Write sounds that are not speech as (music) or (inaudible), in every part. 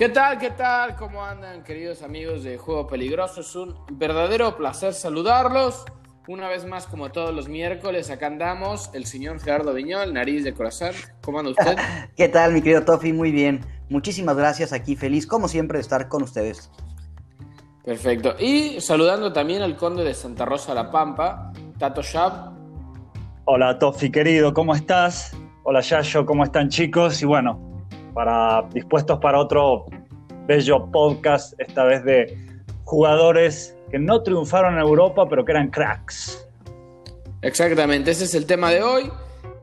¿Qué tal? ¿Qué tal? ¿Cómo andan, queridos amigos de Juego Peligroso? Es un verdadero placer saludarlos. Una vez más, como todos los miércoles, acá andamos el señor Gerardo Viñol, nariz de corazón. ¿Cómo anda usted? (laughs) ¿Qué tal, mi querido Tofi? Muy bien. Muchísimas gracias aquí, feliz como siempre de estar con ustedes. Perfecto. Y saludando también al conde de Santa Rosa La Pampa, Tato Shab. Hola, Tofi, querido, ¿cómo estás? Hola, Yayo, ¿cómo están, chicos? Y bueno, para, dispuestos para otro bello podcast, esta vez de jugadores que no triunfaron en Europa, pero que eran cracks. Exactamente, ese es el tema de hoy.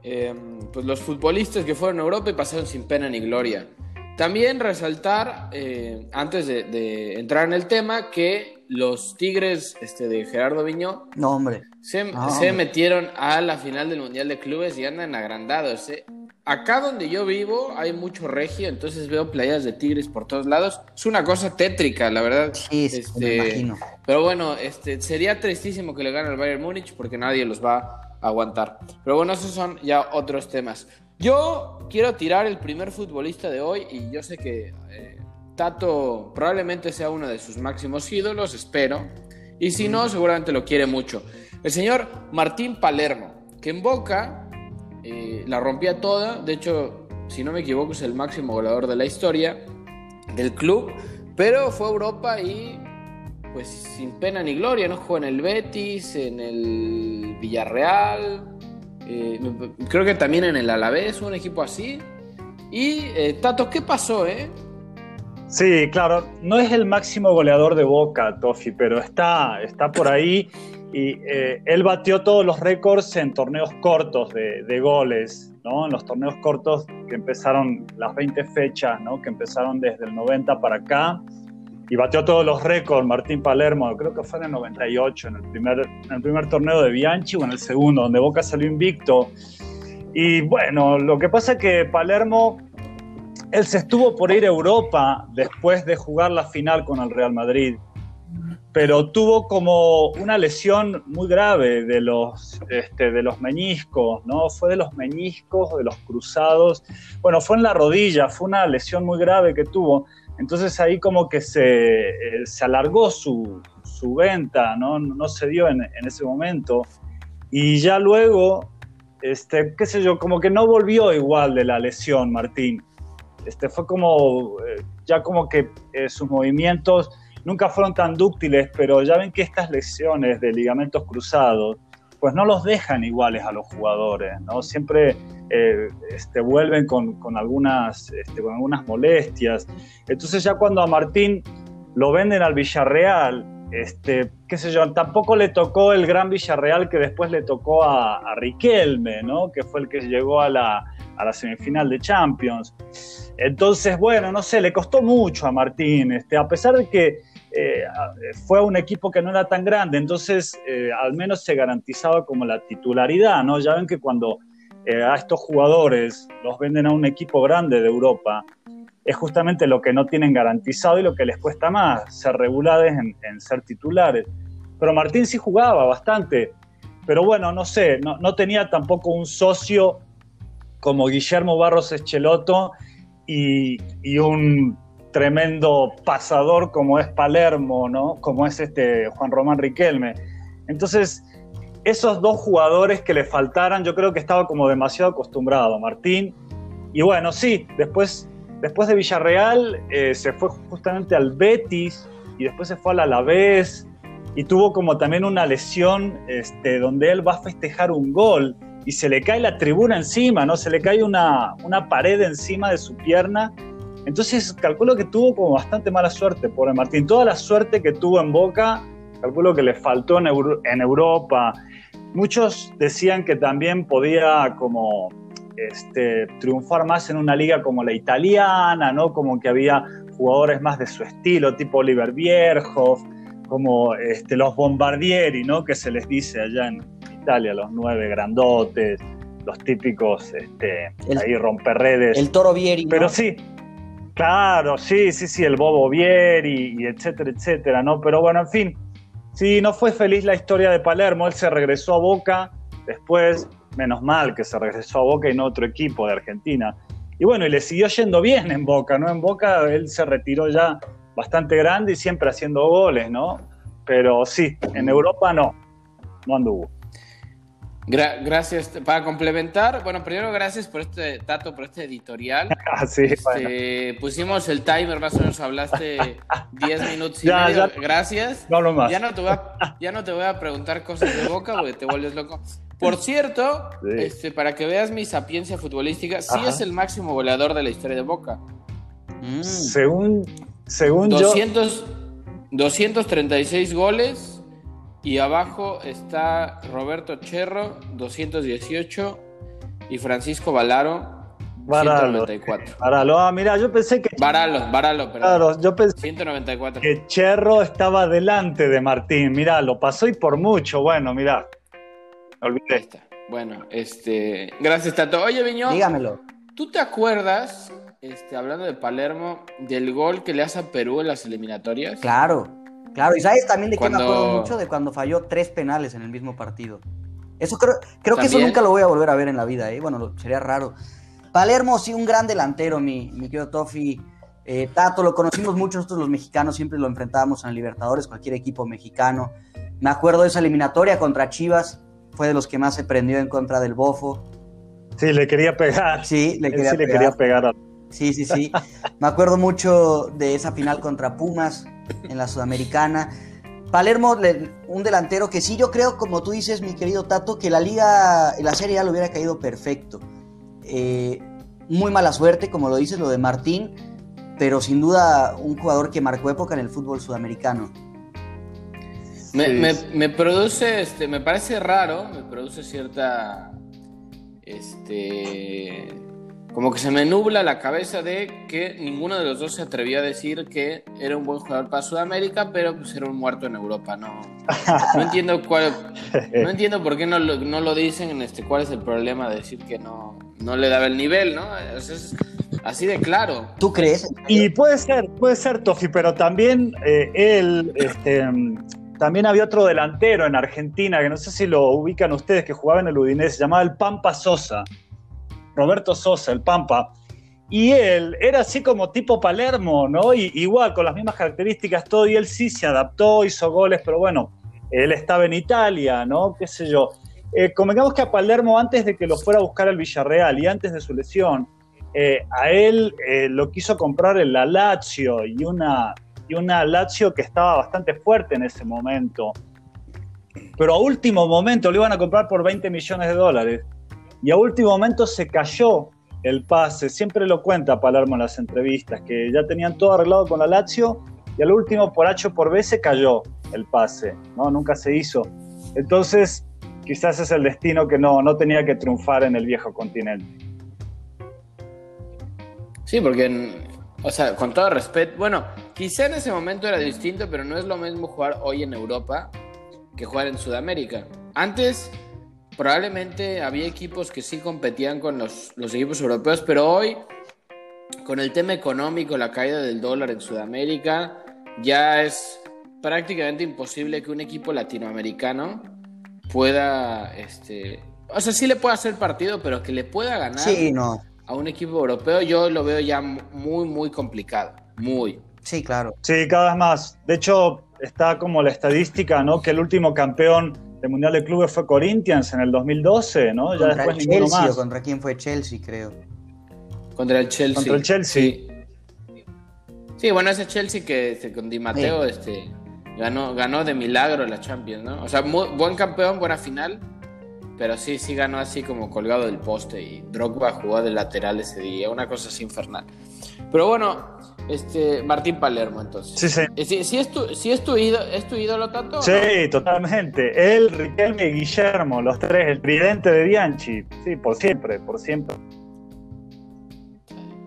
Eh, pues los futbolistas que fueron a Europa y pasaron sin pena ni gloria. También resaltar, eh, antes de, entrar en el tema, que los Tigres este, de Gerardo Viñó no, hombre. Se, se metieron a la final del Mundial de Clubes y andan agrandados. ¿eh? acá donde yo vivo hay mucho regio, entonces veo playas de tigres por todos lados. Es una cosa tétrica, la verdad. Sí, este, me imagino. Pero bueno, este, sería tristísimo que le gane al Bayern Múnich porque nadie los va a aguantar. Pero bueno, esos son ya otros temas. Yo quiero tirar el primer futbolista de hoy y yo sé que eh, Tato probablemente sea uno de sus máximos ídolos, espero. Y si no, seguramente lo quiere mucho. El señor Martín Palermo, que en Boca eh, la rompía toda. De hecho, si no me equivoco, es el máximo goleador de la historia del club. Pero fue a Europa y, pues, sin pena ni gloria, ¿no? Jugó en el Betis, en el Villarreal. Eh, creo que también en el Alavés, un equipo así. Y, eh, Tato, ¿qué pasó, eh? Sí, claro, no es el máximo goleador de Boca, Tofi, pero está, está por ahí y eh, él batió todos los récords en torneos cortos de, goles, ¿no? En los torneos cortos que empezaron las 20 fechas, ¿no? Que empezaron desde el 90 para acá. Y batió todos los récords Martín Palermo, creo que fue en el 98, en el primer, en el primer torneo de Bianchi o en el segundo, donde Boca salió invicto. Y bueno, lo que pasa es que Palermo, él se estuvo por ir a Europa después de jugar la final con el Real Madrid pero tuvo como una lesión muy grave de los, este, de los meniscos, ¿no? Fue de los meniscos, de los cruzados. Bueno, fue en la rodilla, fue una lesión muy grave que tuvo. Entonces ahí como que se, eh, se alargó su, su, venta, ¿no? No se dio en, en, ese momento. Y ya luego, este, qué sé yo, como que no volvió igual de la lesión, Martín. Este, fue como, eh, ya como que eh, sus movimientos nunca fueron tan dúctiles, pero ya ven que estas lesiones de ligamentos cruzados, pues no los dejan iguales a los jugadores, ¿no? Siempre eh, este, vuelven con, algunas, este, con algunas molestias. Entonces ya cuando a Martín lo venden al Villarreal, este, qué sé yo, tampoco le tocó el gran Villarreal que después le tocó a, Riquelme, ¿no? Que fue el que llegó a la, a la semifinal de Champions. Entonces, bueno, no sé, le costó mucho a Martín, este, a pesar de que eh, fue un equipo que no era tan grande, entonces eh, al menos se garantizaba como la titularidad, ¿no? Ya ven que cuando eh, a estos jugadores los venden a un equipo grande de Europa, es justamente lo que no tienen garantizado y lo que les cuesta más, ser regulares en, ser titulares. Pero Martín sí jugaba bastante, pero bueno, no sé, no, tenía tampoco un socio como Guillermo Barros Escheloto y, y un tremendo pasador como es Palermo, ¿no? Como es este Juan Román Riquelme. Entonces, esos dos jugadores que le faltaran, yo creo que estaba como demasiado acostumbrado, Martín. Y bueno, sí, después, después de Villarreal eh, se fue justamente al Betis y después se fue al Alavés y tuvo como también una lesión este, donde él va a festejar un gol y se le cae la tribuna encima, ¿no? Se le cae una, una pared encima de su pierna entonces calculo que tuvo como bastante mala suerte, pobre Martín. Toda la suerte que tuvo en Boca, calculo que le faltó en, Europa. Muchos decían que también podía como este, triunfar más en una liga como la italiana, ¿no? Como que había jugadores más de su estilo, tipo Oliver Bierhoff, como este, los bombardieri, ¿no? Que se les dice allá en Italia, los nueve grandotes, los típicos este, ahí romperredes. El toro Vieri. Pero sí, Claro, sí, sí, sí, el Bobo Vieri y etcétera, etcétera, ¿no? Pero bueno, en fin, sí, no fue feliz la historia de Palermo, él se regresó a Boca, después, menos mal que se regresó a Boca y no otro equipo de Argentina. y bueno, y le siguió yendo bien en Boca, ¿no? En Boca él se retiró ya bastante grande y siempre haciendo goles, ¿no? Pero sí, en Europa no, no anduvo gracias. Para complementar, bueno, primero gracias por este dato, por este editorial. (laughs) Ah, sí, este, Pusimos el timer, más o menos hablaste (laughs) 10 minutos y medio. gracias. No lo más. Ya no, te voy a, ya no te voy a preguntar cosas de boca porque te vuelves loco. Por cierto, este, para que veas mi sapiencia futbolística, sí es el máximo goleador de la historia de Boca. Mm. Según, según 200, 236 goles y abajo está Roberto Cherro, 218, y Francisco Valaro, 194. Varalo, ah, mira, yo pensé que. Varalo, Varalo, perdón. Claro, yo pensé 194. que Cherro estaba delante de Martín. Mira, lo pasó y por mucho. Bueno, mira. Olvidé. Bueno, este. Gracias, Tato. Oye, Viñón. Dígamelo. ¿Tú te acuerdas, este, hablando de Palermo, del gol que le hace a Perú en las eliminatorias? Claro. Claro, y sabes también de qué me acuerdo mucho de cuando falló tres penales en el mismo partido. Eso creo, creo que eso nunca lo voy a volver a ver en la vida, ¿eh? Bueno, sería raro. Palermo, sí, un gran delantero, mi, mi querido Tofi. Eh, Tato, lo conocimos mucho nosotros los mexicanos, siempre lo enfrentábamos en Libertadores, cualquier equipo mexicano. Me acuerdo de esa eliminatoria contra Chivas, fue de los que más se prendió en contra del Bofo. Sí, le quería pegar. Sí, le quería, sí, Le quería pegar. Sí, sí, sí. Me acuerdo mucho de esa final contra Pumas, en la Sudamericana. Palermo, un delantero que sí, yo creo, como tú dices, mi querido Tato, que la liga, la serie ya lo hubiera caído perfecto. Eh, muy mala suerte, como lo dices, lo de Martín, pero sin duda un jugador que marcó época en el fútbol sudamericano. Me, produce, este, me parece raro, me produce cierta, este, como que se me nubla la cabeza de que ninguno de los dos se atrevió a decir que era un buen jugador para Sudamérica, pero pues era un muerto en Europa. No, no entiendo cuál, no entiendo por qué no lo, no lo dicen, este, cuál es el problema de decir que no, no le daba el nivel, ¿no? Es, así de claro. ¿Tú crees? Y puede ser, puede ser, Tofi, pero también eh, él, este, también había otro delantero en Argentina, que no sé si lo ubican ustedes, que jugaba en el Udinese, se llamaba el Pampa Sosa. Roberto Sosa, el Pampa. Y él era así como tipo Palermo, ¿no? Y, igual, con las mismas características, todo. Y él sí se adaptó, hizo goles, pero bueno, él estaba en Italia, ¿no? ¿Qué sé yo? Eh, convengamos que a Palermo, antes de que lo fuera a buscar al Villarreal y antes de su lesión, eh, a él eh, lo quiso comprar el la Lazio y una, y una Lazio que estaba bastante fuerte en ese momento. Pero a último momento lo iban a comprar por 20 millones de dólares y a último momento se cayó el pase. Siempre lo cuenta Palermo en las entrevistas, que ya tenían todo arreglado con la Lazio y al último por H por B se cayó el pase, ¿no? Nunca se hizo. Entonces, quizás es el destino que no, no tenía que triunfar en el viejo continente. Sí, porque, o sea, con todo respeto, bueno, quizá en ese momento era distinto, pero no es lo mismo jugar hoy en Europa que jugar en Sudamérica. Antes probablemente había equipos que sí competían con los, equipos europeos, pero hoy, con el tema económico, la caída del dólar en Sudamérica, ya es prácticamente imposible que un equipo latinoamericano pueda, este, o sea, sí le pueda hacer partido, pero que le pueda ganar a un equipo europeo, yo lo veo ya muy, muy complicado, muy. Sí, claro. Sí, cada vez más. De hecho, está como la estadística, ¿no? Que el último campeón el Mundial de Clubes fue Corinthians en el 2012, ¿no? Ya después ninguno más. contra quién fue Chelsea, creo. Contra el Chelsea. Contra el Chelsea. Sí, bueno, ese Chelsea que este, con Di Matteo este, ganó, ganó de milagro la Champions, ¿no? O sea, buen campeón, buena final, pero sí, sí ganó así como colgado del poste y Drogba jugó de lateral ese día, una cosa así infernal. Pero bueno, este, Martín Palermo, entonces. Sí, sí. Eh, ¿Sí, es, tu, es, tu ídolo, tanto? Sí, totalmente. Él, Riquelme y Guillermo, los tres, el tridente de Bianchi. Sí, por siempre, por siempre.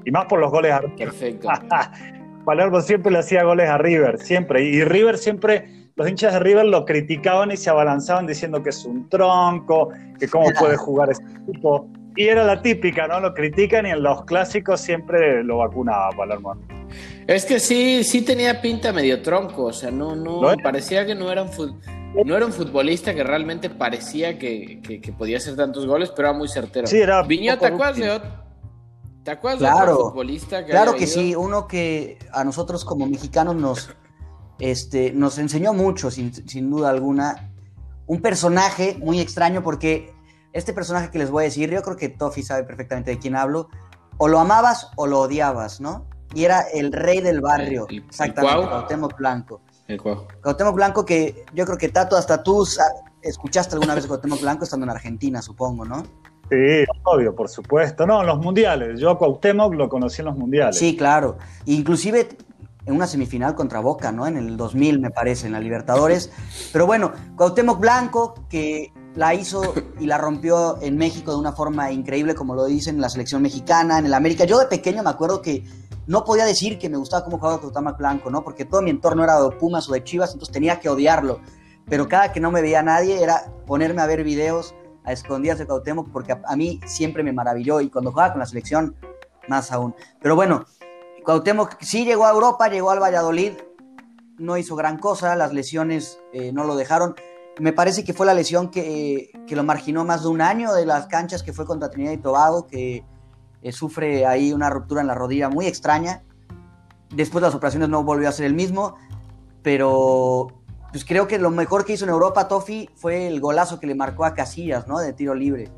Y más por los goles a Perfecto. (laughs) Palermo siempre le hacía goles a River, siempre. Y River siempre, los hinchas de River lo criticaban y se abalanzaban diciendo que es un tronco, que cómo (laughs) puede jugar este tipo. Y era la típica, ¿no? Lo critican y en los clásicos siempre lo vacunaba Palermo. Es que sí, sí tenía pinta medio tronco, o sea, no, no, parecía que no era, un no era un futbolista que realmente parecía que, podía hacer tantos goles, pero era muy certero. Sí, era Viñota, ¿te acuerdas, de, ¿Te acuerdas claro, de otro futbolista que Claro que sí, uno que a nosotros como mexicanos nos, este, nos enseñó mucho, sin, sin duda alguna. Un personaje muy extraño porque este personaje que les voy a decir, yo creo que Toffy sabe perfectamente de quién hablo. O lo amabas o lo odiabas, ¿no? Y era el rey del barrio, exactamente, Cuauhtémoc Blanco. El Cuau. Cuauhtémoc Blanco que yo creo que Tato, hasta tú escuchaste alguna vez Cuauhtémoc Blanco estando en Argentina, supongo, ¿no? Sí, obvio, por supuesto. No, en los mundiales. Yo a Cuauhtémoc lo conocí en los mundiales. Sí, claro. Inclusive en una semifinal contra Boca, ¿no? En el 2000, me parece, en la Libertadores. Pero bueno, Cuauhtémoc Blanco, que la hizo y la rompió en México de una forma increíble, como lo dicen en la selección mexicana, en el América. Yo de pequeño me acuerdo que no podía decir que me gustaba cómo jugaba Cuauhtémoc Blanco, ¿no? Porque todo mi entorno era de Pumas o de Chivas, entonces tenía que odiarlo. Pero cada que no me veía nadie era ponerme a ver videos a escondidas de Cuauhtémoc porque a, mí siempre me maravilló y cuando jugaba con la selección más aún. Pero bueno, Cuauhtémoc sí llegó a Europa, llegó al Valladolid, no hizo gran cosa, las lesiones eh, no lo dejaron. Me parece que fue la lesión que, que, lo marginó más de un año de las canchas, que fue contra Trinidad y Tobago, que eh, sufre ahí una ruptura en la rodilla muy extraña. Después de las operaciones no volvió a ser el mismo, pero pues creo que lo mejor que hizo en Europa, Tofi, fue el golazo que le marcó a Casillas, ¿no? De tiro libre.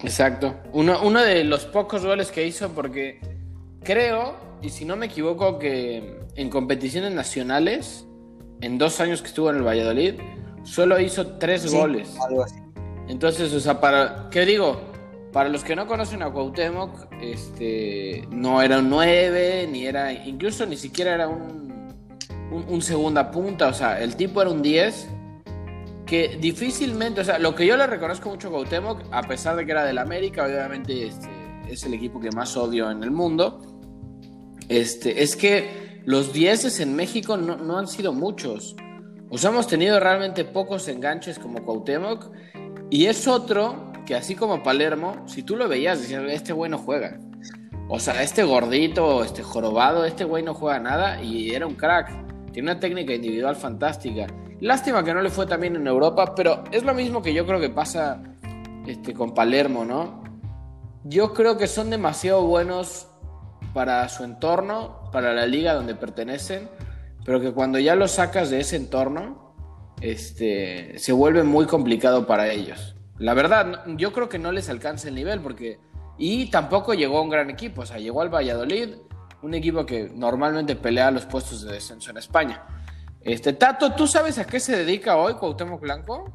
Exacto. Uno, uno de los pocos goles que hizo porque creo, y si no me equivoco, que en competiciones nacionales, en dos años que estuvo en el Valladolid, solo hizo tres Sí, goles. Algo así. Entonces, o sea, para. ¿Qué digo? Para los que no conocen a Cuauhtémoc, este. No era un 9, ni era. Incluso ni siquiera era un. Un, un segunda punta. O sea, el tipo era un 10. Que difícilmente. O sea, lo que yo le reconozco mucho a Cuauhtémoc, a pesar de que era del América, obviamente este, es el equipo que más odio en el mundo. Este, es que los 10 en México no, no han sido muchos. O sea, hemos tenido realmente pocos enganches como Cuauhtémoc. Y es otro que así como Palermo, si tú lo veías, decías, este güey no juega. O sea, este gordito, este jorobado, este güey no juega nada y era un crack. Tiene una técnica individual fantástica. Lástima que no le fue también en Europa, pero es lo mismo que yo creo que pasa este, con Palermo, ¿no? Yo creo que son demasiado buenos para su entorno, para la liga donde pertenecen, pero que cuando ya los sacas de ese entorno, este, se vuelve muy complicado para ellos. La verdad, yo creo que no les alcanza el nivel porque... Y tampoco llegó a un gran equipo, o sea, llegó al Valladolid, un equipo que normalmente pelea los puestos de descenso en España. Este, Tato, ¿tú sabes a qué se dedica hoy Cuauhtémoc Blanco?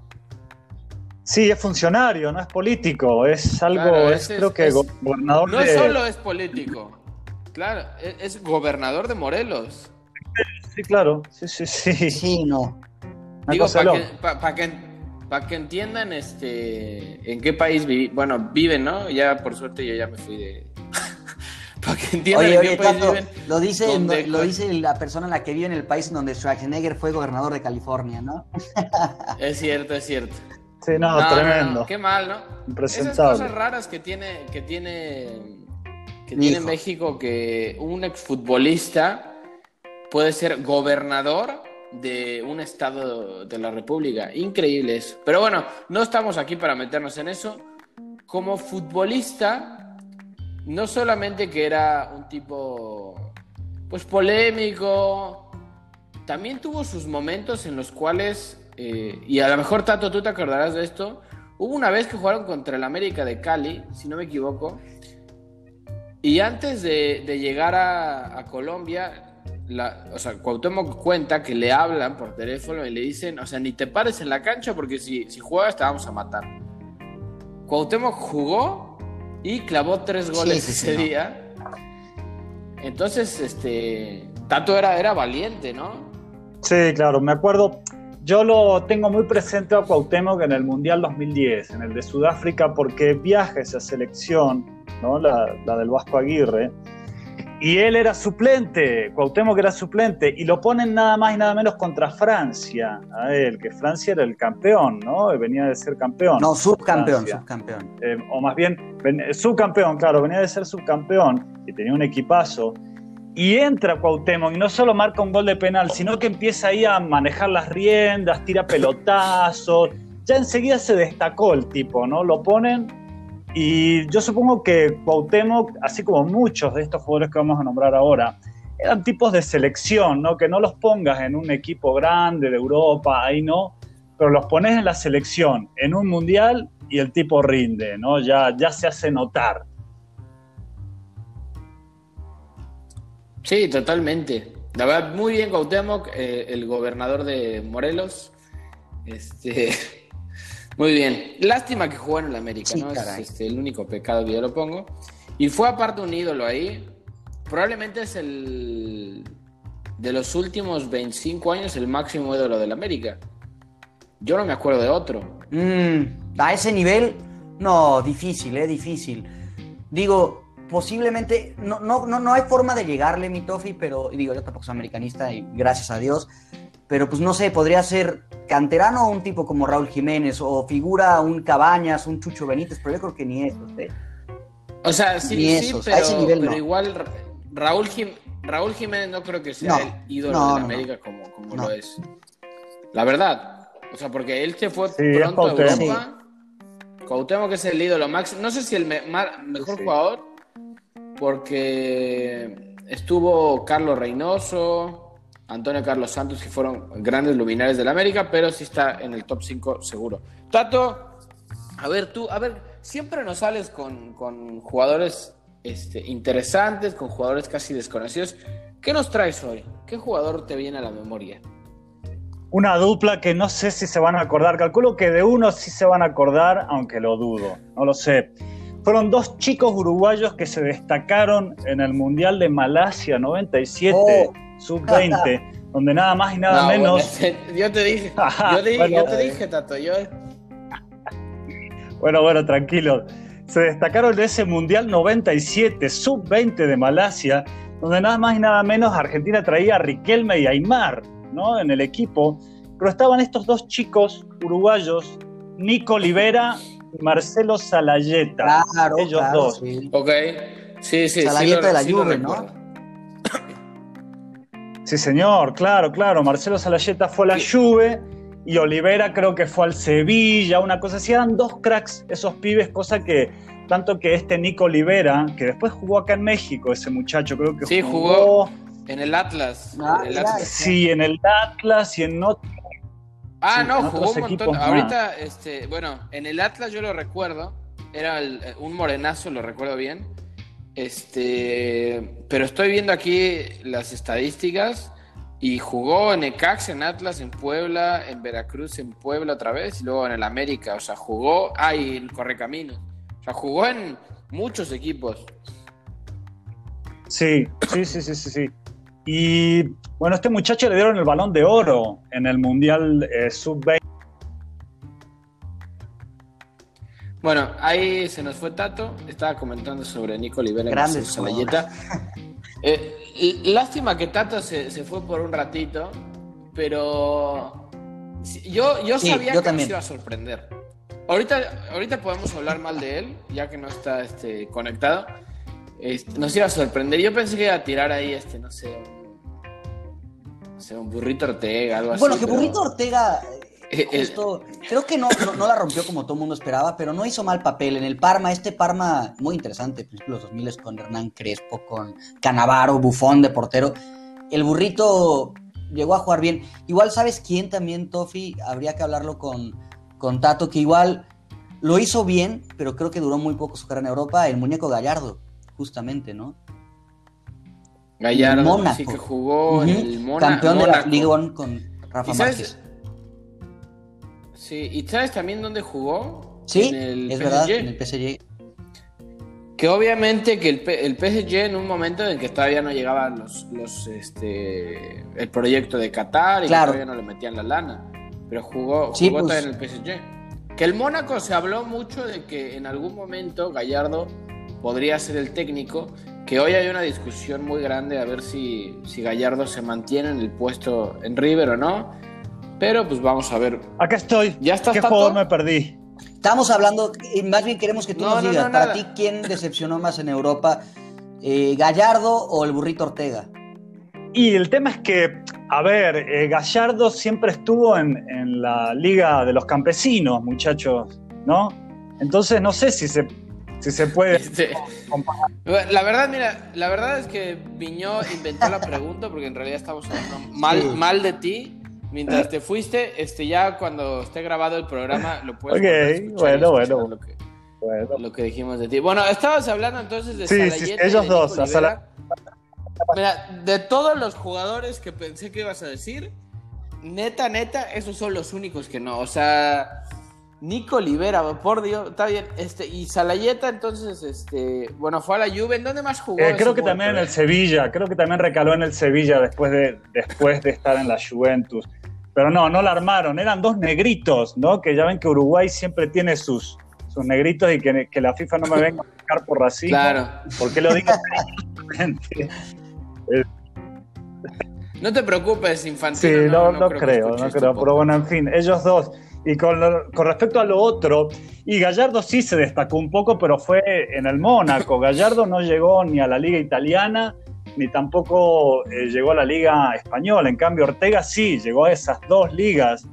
Sí, es funcionario, no es político, es algo, Claro, es, creo que es- gobernador No de... solo es político, claro, es, es gobernador de Morelos. Sí, claro, sí, sí, sí. Sí, no. Digo, para que, pa- pa' que, pa' que entiendan este, en qué país vi- bueno, viven, ¿no? Ya por suerte yo ya me fui de... (laughs) para que entiendan Oye, en qué oye, país Tato, viven. lo dice, donde- lo dice la persona en la que vive en el país en donde Schwarzenegger fue gobernador de California, ¿no? (laughs) Es cierto, es cierto. Sí, no, No, no, tremendo. no, qué mal, ¿no? Esas cosas raras que tiene, que tiene, que Mi tiene hijo. México, que un exfutbolista puede ser gobernador de un estado de la República. Increíble eso. Pero bueno, no estamos aquí para meternos en eso. Como futbolista, no solamente que era un tipo, pues polémico, también tuvo sus momentos en los cuales, eh, y a lo mejor Tato, tú te acordarás de esto, hubo una vez que jugaron contra el América de Cali, si no me equivoco, y antes de, llegar a Colombia, la, o sea, Cuauhtémoc cuenta que le hablan por teléfono y le dicen, o sea, ni te pares en la cancha porque si, si juegas te vamos a matar. Cuauhtémoc jugó y clavó tres goles sí, sí, ese no. día. Entonces, este, Tato era, era valiente, ¿no? Sí, claro, me acuerdo. Yo lo tengo muy presente a Cuauhtémoc en el Mundial 2010, en el de Sudáfrica, porque viaja esa selección, ¿no? la, la del Vasco Aguirre, y él era suplente, Cuauhtémoc era suplente, y lo ponen nada más y nada menos contra Francia, a él, que Francia era el campeón, ¿no? Venía de ser campeón. No, subcampeón, Francia. subcampeón. Eh, o más bien, ven- subcampeón, claro, venía de ser subcampeón y tenía un equipazo. Y entra Cuauhtémoc y no solo marca un gol de penal, sino que empieza ahí a manejar las riendas, tira pelotazos. Ya enseguida se destacó el tipo, ¿no? Lo ponen Y yo supongo que Cuauhtémoc, así como muchos de estos jugadores que vamos a nombrar ahora, eran tipos de selección, ¿no? Que no los pongas en un equipo grande de Europa, ahí no, pero los pones en la selección, en un mundial y el tipo rinde, ¿no? Ya, ya se hace notar. Sí, totalmente. La verdad, muy bien Cuauhtémoc, eh, el gobernador de Morelos. Este, (laughs) muy bien. Lástima que jugó en el América, ¿no? Es este, el único pecado que yo lo pongo. Y fue aparte un ídolo ahí. Probablemente es el de los últimos 25 años el máximo ídolo del América. Yo no me acuerdo de otro. Mm, a ese nivel, no, difícil, eh, difícil. Digo, posiblemente, no, no, no, no hay forma de llegarle, mi Tofi, pero digo, yo tampoco soy americanista y gracias a Dios, pero pues no sé, podría ser canterano un tipo como Raúl Jiménez o figura un Cabañas, un Chucho Benítez, pero yo creo que ni eso, ¿eh? O sea, sí, sí pero, igual Raúl, Raúl Jiménez no creo que sea el ídolo de América como, como lo es. La verdad. O sea, porque él se fue pronto a Europa. Cuauhtémoc que es el ídolo máximo. No sé si el mejor jugador, porque estuvo Carlos Reynoso, Antonio Carlos Santos, que fueron grandes luminares del América, pero sí está en el top 5 seguro. Tato, a ver, tú, a ver, siempre nos sales con, jugadores este, interesantes, con jugadores casi desconocidos. ¿Qué nos traes hoy? ¿Qué jugador te viene a la memoria? Una dupla que no sé si se van a acordar. Calculo que de uno sí se van a acordar, aunque lo dudo. No lo sé. Fueron dos chicos uruguayos que se destacaron en el Mundial de Malasia 97, sub-20, donde nada más y nada menos. (laughs) yo te dije, (laughs) yo te, yo te dije, Tato, yo. Bueno, bueno, tranquilo. Se destacaron de ese Mundial 97, sub-20 de Malasia, donde nada más y nada menos Argentina traía a Riquelme y Aymar, ¿no? En el equipo. Pero estaban estos dos chicos uruguayos, Nico Olivera Marcelo Salayeta. Claro, ellos dos. Sí. Ok. Sí, sí, Salayeta de la Juve, ¿no? Sí, señor, claro, claro. Marcelo Salayeta fue a la Juve y Olivera creo que fue al Sevilla, una cosa así. Eran dos cracks esos pibes, cosa que tanto que este Nico Olivera, que después jugó acá en México, ese muchacho, creo que sí, jugó, en el Atlas. Ah, en el Atlas. Sí, en el Atlas y en otro Ah, no, jugó un montón. Ahorita, este, bueno, en el Atlas yo lo recuerdo. Era un morenazo, lo recuerdo bien. Este, pero estoy viendo aquí las estadísticas y jugó en Ecax, en Atlas, en Puebla, en Veracruz, en Puebla otra vez, y luego en el América. O sea, jugó, ah, y en Correcaminos. O sea, jugó en muchos equipos. Sí, sí, sí, sí, sí, sí. Y bueno, a este muchacho le dieron el balón de oro en el Mundial eh, Sub-20. Bueno, ahí se nos fue Tato. Estaba comentando sobre Nico Olivera Grande Salayeta. (laughs) Eh, lástima que Tato se, fue por un ratito, pero yo, yo sabía que nos iba a sorprender. Ahorita, ahorita podemos hablar mal de él, ya que no está este, conectado. Este, nos iba a sorprender. Yo pensé que iba a tirar ahí, este, no sé, un burrito Ortega, algo así. Bueno, que burrito Ortega, justo, creo que no, no, la rompió como todo el mundo esperaba, pero no hizo mal papel. En el Parma, este Parma muy interesante, principios los 2000 con Hernán Crespo, con Canavaro, Bufón de portero. El burrito llegó a jugar bien. Igual, ¿sabes quién también, Tofi? Habría que hablarlo con, con Tato, que igual lo hizo bien, pero creo que duró muy poco su carrera en Europa, el muñeco Gallardo, justamente, ¿no? Gallardo, sí que jugó en el Mónaco. Campeón de la Liga con Rafa Márquez. Sí, ¿y sabes también dónde jugó? Sí, es verdad, en el PSG. Que obviamente que el, PSG en un momento en que todavía no llegaban los, los este, el proyecto de Qatar y todavía no le metían la lana. Pero jugó, jugó pues. en el PSG. Que el Mónaco se habló mucho de que en algún momento Gallardo podría ser el técnico que hoy hay una discusión muy grande a ver si, si Gallardo se mantiene en el puesto en River o no. Pero pues vamos a ver. Acá estoy. ¿Ya estás, ¿Qué jugador me perdí? Estamos hablando, y más bien queremos que tú nos digas, para ti, ¿quién decepcionó más en Europa? Eh, ¿Gallardo o el burrito Ortega? Y el tema es que, a ver, eh, Gallardo siempre estuvo en, la Liga de los Campesinos, muchachos, ¿no? Entonces no sé si se si se puede La verdad, mira, la verdad es que Viñó inventó la pregunta porque en realidad estamos hablando mal, mal de ti. Mientras te fuiste, este, ya cuando esté grabado el programa lo puedes Ok, bueno, bueno. Lo que, bueno. Lo que dijimos de ti. Bueno, estabas hablando entonces de sí, sí, ellos dos. Mira, de todos los jugadores que pensé que ibas a decir, neta, neta, esos son los únicos que no. O sea, Nico Olivera, por Dios, está bien. Este, y Salayeta, entonces, este, bueno, fue a la Juve. ¿En dónde más jugó? Eh, creo que también en el Sevilla, creo que también recaló en el Sevilla después de, después de estar en la Juventus. Pero no, no la armaron, eran dos negritos, ¿no? Que ya ven que Uruguay siempre tiene sus, sus negritos y que, que la FIFA no me venga a buscar por racismo. Claro. Porque lo digo (laughs) No te preocupes, infantil. Sí, no, no, creo, no creo. Pero bueno, en fin, ellos dos. Y con, con, respecto a lo otro, y Gallardo sí se destacó un poco, pero fue en el Mónaco. Gallardo no llegó ni a la liga italiana, ni tampoco eh, llegó a la liga española. En cambio, Ortega sí llegó a esas dos ligas.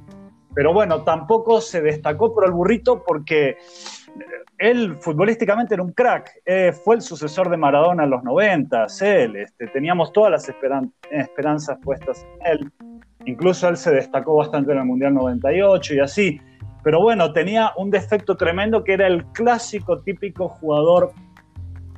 Pero bueno, tampoco se destacó por el burrito porque él futbolísticamente era un crack, eh, fue el sucesor de Maradona en los 90, él, este, teníamos todas las esperanzas puestas en él, incluso él se destacó bastante en el Mundial 98 y así, pero bueno, tenía un defecto tremendo que era el clásico típico jugador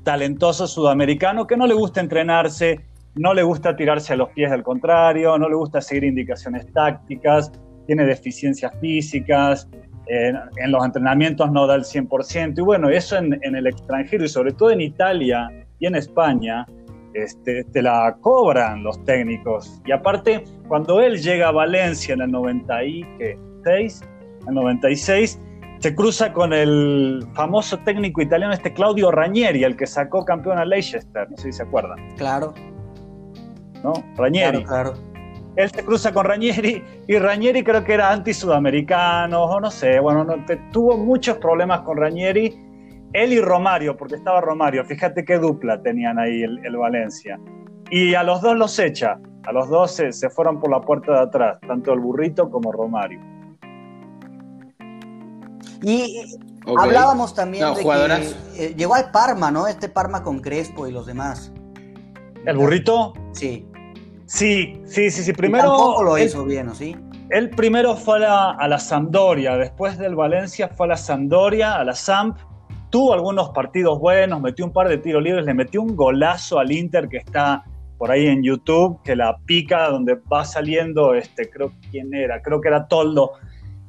talentoso sudamericano que no le gusta entrenarse, no le gusta tirarse a los pies del contrario, no le gusta seguir indicaciones tácticas, tiene deficiencias físicas, en, los entrenamientos no da el 100%, y bueno, eso en, el extranjero y sobre todo en Italia y en España, este, te la cobran los técnicos. Y aparte, cuando él llega a Valencia en el 96, el 96 se cruza con el famoso técnico italiano este Claudio Ranieri, el que sacó campeón a Leicester, no sé si se acuerdan. Claro. ¿No? Ranieri. Claro, claro él se cruza con Rañeri y Rañeri creo que era anti-sudamericano o no sé, bueno, tuvo muchos problemas con Rañeri, él y Romario, porque estaba Romario, fíjate qué dupla tenían ahí el, Valencia. Y a los dos los echa, a los dos se, fueron por la puerta de atrás, tanto el burrito como Romario. Y hablábamos también de que eh, llegó al Parma, ¿no? Este Parma con Crespo y los demás. ¿El burrito? Sí. Sí, sí, sí, sí. Primero. tampoco lo hizo bien, ¿o sí? Él primero fue a la, Sampdoria, después del Valencia fue a la Sampdoria, a la Samp. Tuvo algunos partidos buenos, metió un par de tiros libres, le metió un golazo al Inter que está por ahí en YouTube, que la pica donde va saliendo, este, creo quién era, creo que era Toldo,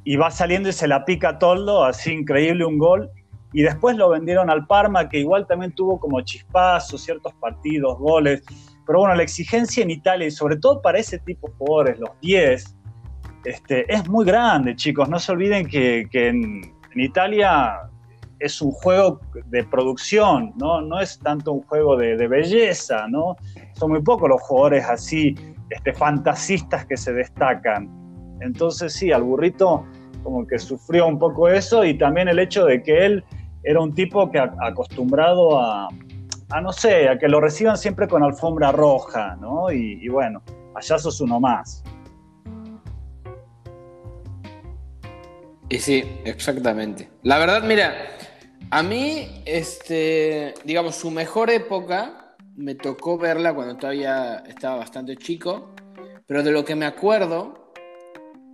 y va saliendo y se la pica Toldo, así increíble un gol. Y después lo vendieron al Parma, que igual también tuvo como chispazos, ciertos partidos, goles. Pero bueno, la exigencia en Italia, y sobre todo para ese tipo de jugadores, los 10, este, es muy grande, chicos. No se olviden que, en, Italia es un juego de producción, ¿no? No es tanto un juego de, belleza, ¿no? Son muy pocos los jugadores así, este, fantasistas que se destacan. Entonces sí, al burrito como que sufrió un poco eso y también el hecho de que él era un tipo que acostumbrado a, no sé, a que lo reciban siempre con alfombra roja, ¿no? Y, bueno, allá sos uno más. Y sí, exactamente. La verdad, mira, a mí, este, digamos, su mejor época me tocó verla cuando todavía estaba bastante chico, pero de lo que me acuerdo,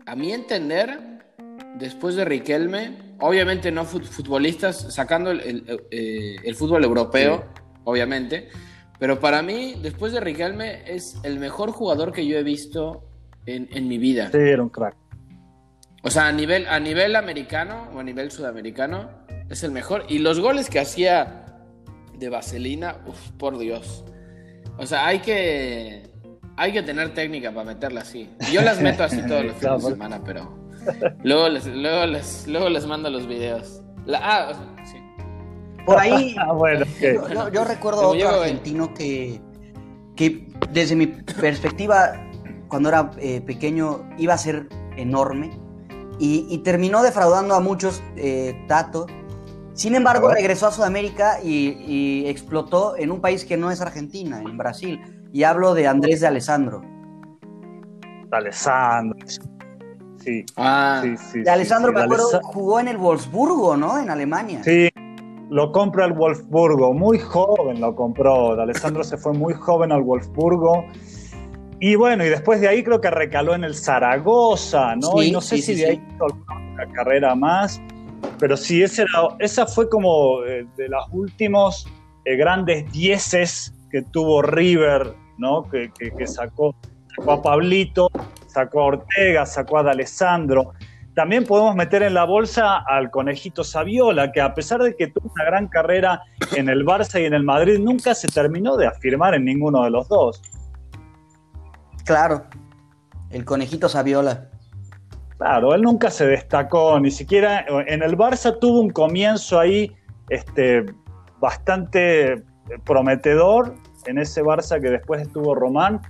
a mi entender, después de Riquelme, obviamente no futbolistas, sacando el, eh, fútbol europeo, obviamente. Pero para mí, después de Riquelme, es el mejor jugador que yo he visto en, mi vida. Sí, era un crack. O sea, a nivel, a nivel americano o a nivel sudamericano, es el mejor. Y los goles que hacía de Vaselina, uff, por Dios. O sea, hay que, hay que tener técnica para meterla así. Yo las meto así todos los (laughs) fines de semana, pero luego les, luego les, luego les mando los videos. La, ah, sí. Por ahí, (laughs) ah, yo, recuerdo otro argentino que, que desde mi perspectiva, cuando era eh, pequeño, iba a ser enorme y, terminó defraudando a muchos, eh, Tato. Sin embargo, regresó a Sudamérica y, explotó en un país que no es Argentina, en Brasil. Y hablo de Andrés de Alessandro. De Alessandro. Sí. Ah. sí, sí. De Alessandro, me acuerdo, jugó en el Wolfsburgo, ¿no? En Alemania. Sí, lo compra el Wolfsburgo, muy joven lo compró, Alessandro se fue muy joven al Wolfsburgo. Y bueno, y después de ahí creo que recaló en el Zaragoza, ¿no? y no sé si de ahí hizo alguna carrera más, pero sí, ese esa fue como eh, de los últimos eh, grandes dieces que tuvo River, ¿no? Que, sacó, sacó, a Pablito, sacó a Ortega, sacó a D'Alessandro. También podemos meter en la bolsa al conejito Saviola, que a pesar de que tuvo una gran carrera en el Barça y en el Madrid, nunca se terminó de afirmar en ninguno de los dos. Claro, el conejito Saviola. Claro, él nunca se destacó, ni siquiera en el Barça tuvo un comienzo ahí este, bastante prometedor, en ese Barça que después estuvo Román,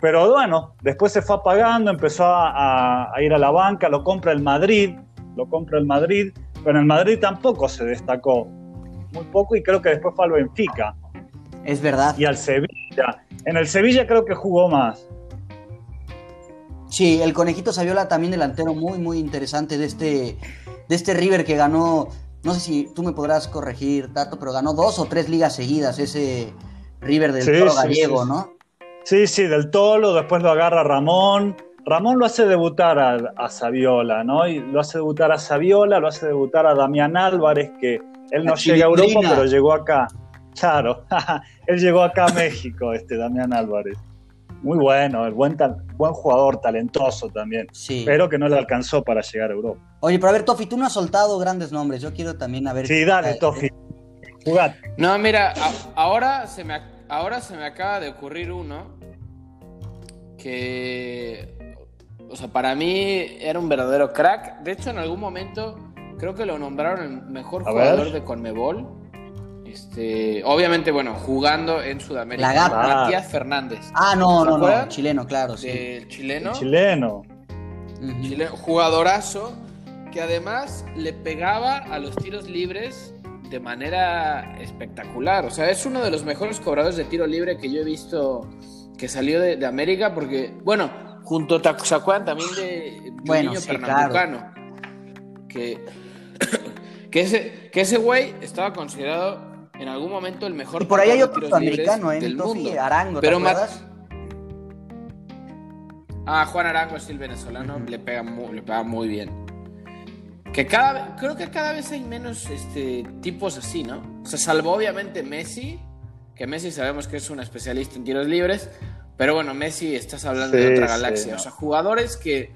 pero bueno, después se fue apagando, empezó a, ir a la banca, lo compra el Madrid, lo compra el Madrid, pero en el Madrid tampoco se destacó muy poco y creo que después fue al Benfica. Es verdad. Y al Sevilla. En el Sevilla creo que jugó más. Sí, el conejito Saviola también delantero muy, muy interesante de este, de este River que ganó, no sé si tú me podrás corregir, Tato, pero ganó dos o tres ligas seguidas ese River del Toro Gallego, ¿no? Sí, sí, del Tolo, después lo agarra Ramón. Ramón lo hace debutar a, a, Saviola, ¿no? Y lo hace debutar a Saviola, lo hace debutar a Damián Álvarez, que él no llega a Europa, pero llegó acá. Claro, (laughs) él llegó acá a México, este Damián Álvarez. Muy bueno, el buen, buen jugador, talentoso también. Sí. Pero que no le alcanzó para llegar a Europa. Oye, pero a ver, Tofi, tú no has soltado grandes nombres. Yo quiero también a ver. Sí, dale, Tofi. Jugad. No, mira, ahora se me ahora se me acaba de ocurrir uno que, o sea, para mí era un verdadero crack. De hecho, en algún momento creo que lo nombraron el mejor jugador de Conmebol. Este, obviamente, bueno, jugando en Sudamérica. Matías Fernández. Ah, no, no, no, chileno, claro, sí. El chileno. chileno. chileno. Jugadorazo que además le pegaba a los tiros libres de manera espectacular. O sea, es uno de los mejores cobradores de tiro libre que yo he visto que salió de, América, porque, bueno, junto a Tacuzacuán también de bueno, Pernambucano. Que, (coughs) que ese que ese güey estaba considerado en algún momento el mejor. Y por ahí hay otro americano, ¿eh? Del mundo. Arango, ¿te Pero acuerdas? Ah, Juan Arango es el venezolano, le, pega muy, le pega muy bien. Que cada creo que cada vez hay menos este, tipos así, ¿no? O sea, salvo obviamente Messi, que Messi sabemos que es un especialista en tiros libres, pero bueno, Messi estás hablando de otra galaxia. O sea, jugadores que,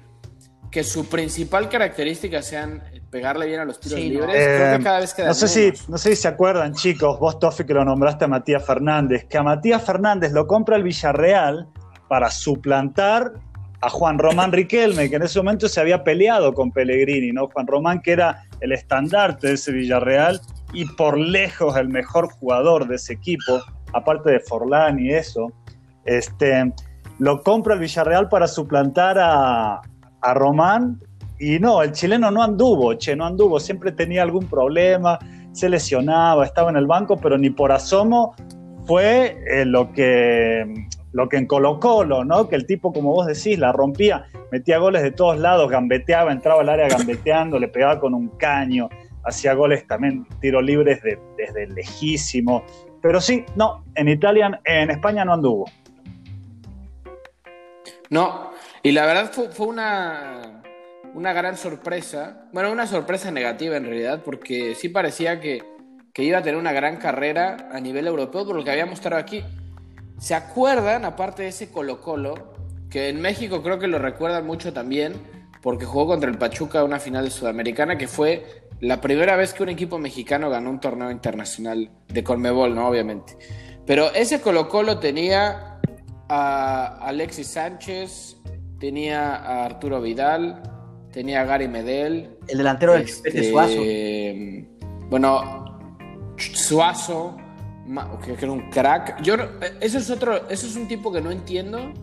que su principal característica sean pegarle bien a los tiros libres, creo que eh, cada vez queda no sé si No sé si se acuerdan, chicos, vos, Tofi, que lo nombraste a Matías Fernández, que a Matías Fernández lo compra el Villarreal para suplantar a Juan Román Riquelme, que en ese momento se había peleado con Pellegrini, ¿no? Juan Román, que era el estandarte de ese Villarreal y por lejos el mejor jugador de ese equipo, aparte de Forlán y eso, este, lo compra el Villarreal para suplantar a, a Román y no, el chileno no anduvo, che, no anduvo, siempre tenía algún problema, se lesionaba, estaba en el banco, pero ni por asomo fue eh, lo que lo que en Colo Colo, ¿no? Que el tipo, como vos decís, la rompía, metía goles de todos lados, gambeteaba, entraba al área gambeteando, le pegaba con un caño, hacía goles también, tiros libres desde lejísimo. Pero sí, no, en Italia, en España no anduvo. No, y la verdad fue, una, una gran sorpresa, bueno, una sorpresa negativa en realidad, porque sí parecía que, que iba a tener una gran carrera a nivel europeo por lo que había mostrado aquí ¿Se acuerdan, aparte de ese Colo Colo, que en México creo que lo recuerdan mucho también, porque jugó contra el Pachuca una final de Sudamericana, que fue la primera vez que un equipo mexicano ganó un torneo internacional de Conmebol, ¿no? Obviamente. Pero ese Colo Colo tenía a Alexis Sánchez, tenía a Arturo Vidal, tenía a Gary Medel. El delantero del este, Suazo. Bueno, Suazo, que, era un crack. Yo, eso es otro, eso es un tipo que no entiendo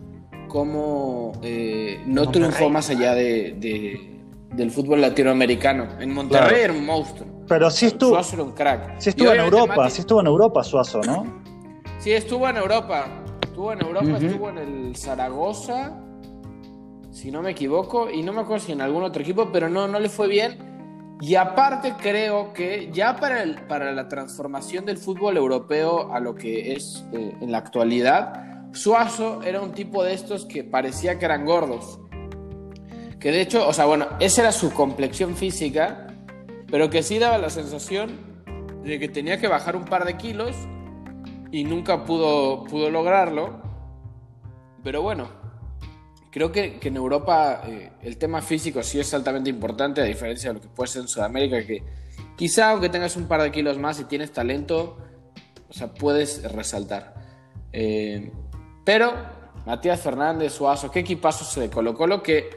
cómo eh, no triunfó más allá de, del fútbol latinoamericano. En Monterrey era un monstruo. Pero sí estuvo. Suazo era un crack. Sí estuvo en Europa, sí estuvo en Europa Suazo, ¿no? Sí, estuvo en Europa. Estuvo en Europa, estuvo en el Zaragoza, si no me equivoco, y no me acuerdo si en algún otro equipo, pero no, no le fue bien. Y aparte creo que ya para, el, para la transformación del fútbol europeo a lo que es eh, en la actualidad, Suazo era un tipo de estos que parecía que eran gordos. Que de hecho, o sea, bueno, esa era su complexión física, pero que sí daba la sensación de que tenía que bajar un par de kilos y nunca pudo, pudo lograrlo. Pero bueno, creo que, en Europa eh, el tema físico sí es altamente importante, a diferencia de lo que puede ser en Sudamérica, que quizá aunque tengas un par de kilos más y tienes talento, o sea, puedes resaltar. Eh, pero Matías Fernández, Suazo, qué equipazo se colocó lo que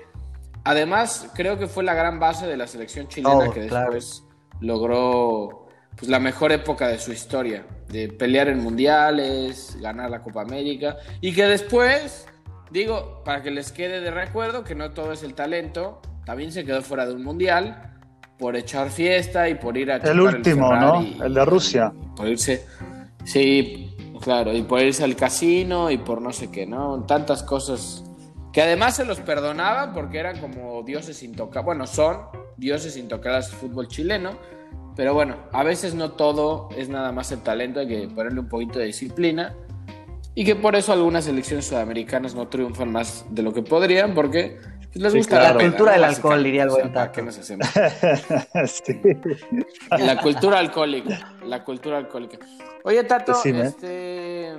además creo que fue la gran base de la selección chilena oh, que después logró pues, la mejor época de su historia, de pelear en mundiales, ganar la Copa América y que después Digo, para que les quede de recuerdo que no todo es el talento, también se quedó fuera de un mundial por echar fiesta y por ir a el último, ¿no? el de Rusia. Por irse, sí, claro, y por irse al casino y por no sé qué, ¿no? Tantas cosas que además se los perdonaban porque eran como dioses intocables, bueno, son dioses intocables del fútbol chileno, pero bueno, a veces no todo es nada más el talento, hay que ponerle un poquito de disciplina y que por eso algunas selecciones sudamericanas no triunfan más de lo que podrían, porque pues, les gusta la cultura del alcohol, diría el buen taco. (laughs) La cultura alcohólica, la cultura alcohólica. Oye, Tato, este,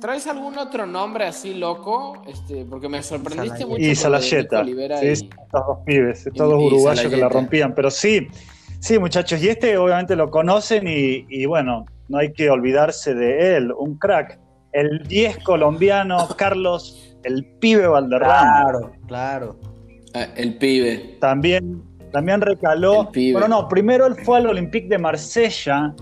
¿traes algún otro nombre así loco? Este, porque me sorprendiste mucho. Y Salayeta, sí, estos dos pibes, estos dos uruguayos que la rompían, pero sí, sí, muchachos, y este obviamente lo conocen y, y bueno, no hay que olvidarse de él, un crack el 10 colombiano Carlos, el pibe Valderrama. Claro, claro. Ah, el pibe. También, también recaló. Bueno, no, primero él fue al Olympique de Marsella,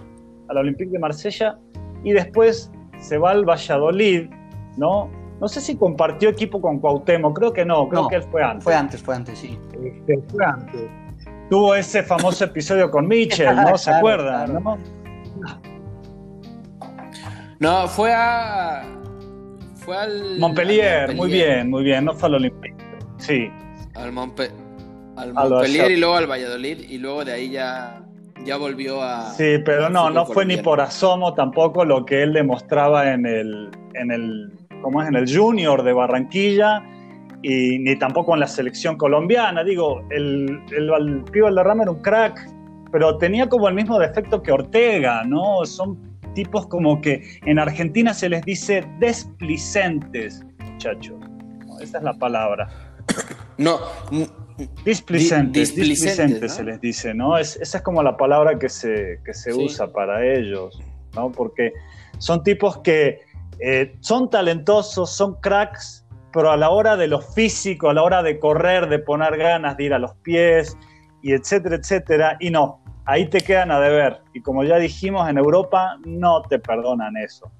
al Olympique de Marsella, y después se va al Valladolid, ¿no? No sé si compartió equipo con Cuauhtémoc, creo que no, creo que él fue antes. Fue antes, fue antes, sí. Este, fue antes. Tuvo ese famoso episodio con Mitchell, ¿no? (laughs) ¿Se acuerdan? ¿no? No, fue a. Fue al. Montpellier, muy bien, muy bien. No fue al Olímpico. Sí. Al, al Montpellier y luego al Valladolid y luego de ahí ya, ya volvió a. Sí, pero no, no fue ni por asomo tampoco lo que él demostraba en el. En el ¿Cómo es? En el Junior de Barranquilla y ni tampoco en la selección colombiana. Digo, el, el, el Pío Valderrama era un crack, pero tenía como el mismo defecto que Ortega, ¿no? Son tipos como que en Argentina se les dice desplicentes, muchachos. Esa es la palabra. (coughs) No. Displicentes, displicentes, se les dice, ¿no? esa es como la palabra que se, se usa para ellos, ¿no? Porque son tipos que eh, son talentosos, son cracks, pero a la hora de lo físico, a la hora de correr, de poner ganas, de ir a los pies, y etcétera, etcétera, y no, ahí te quedan a deber. Y como ya dijimos, en Europa no te perdonan eso.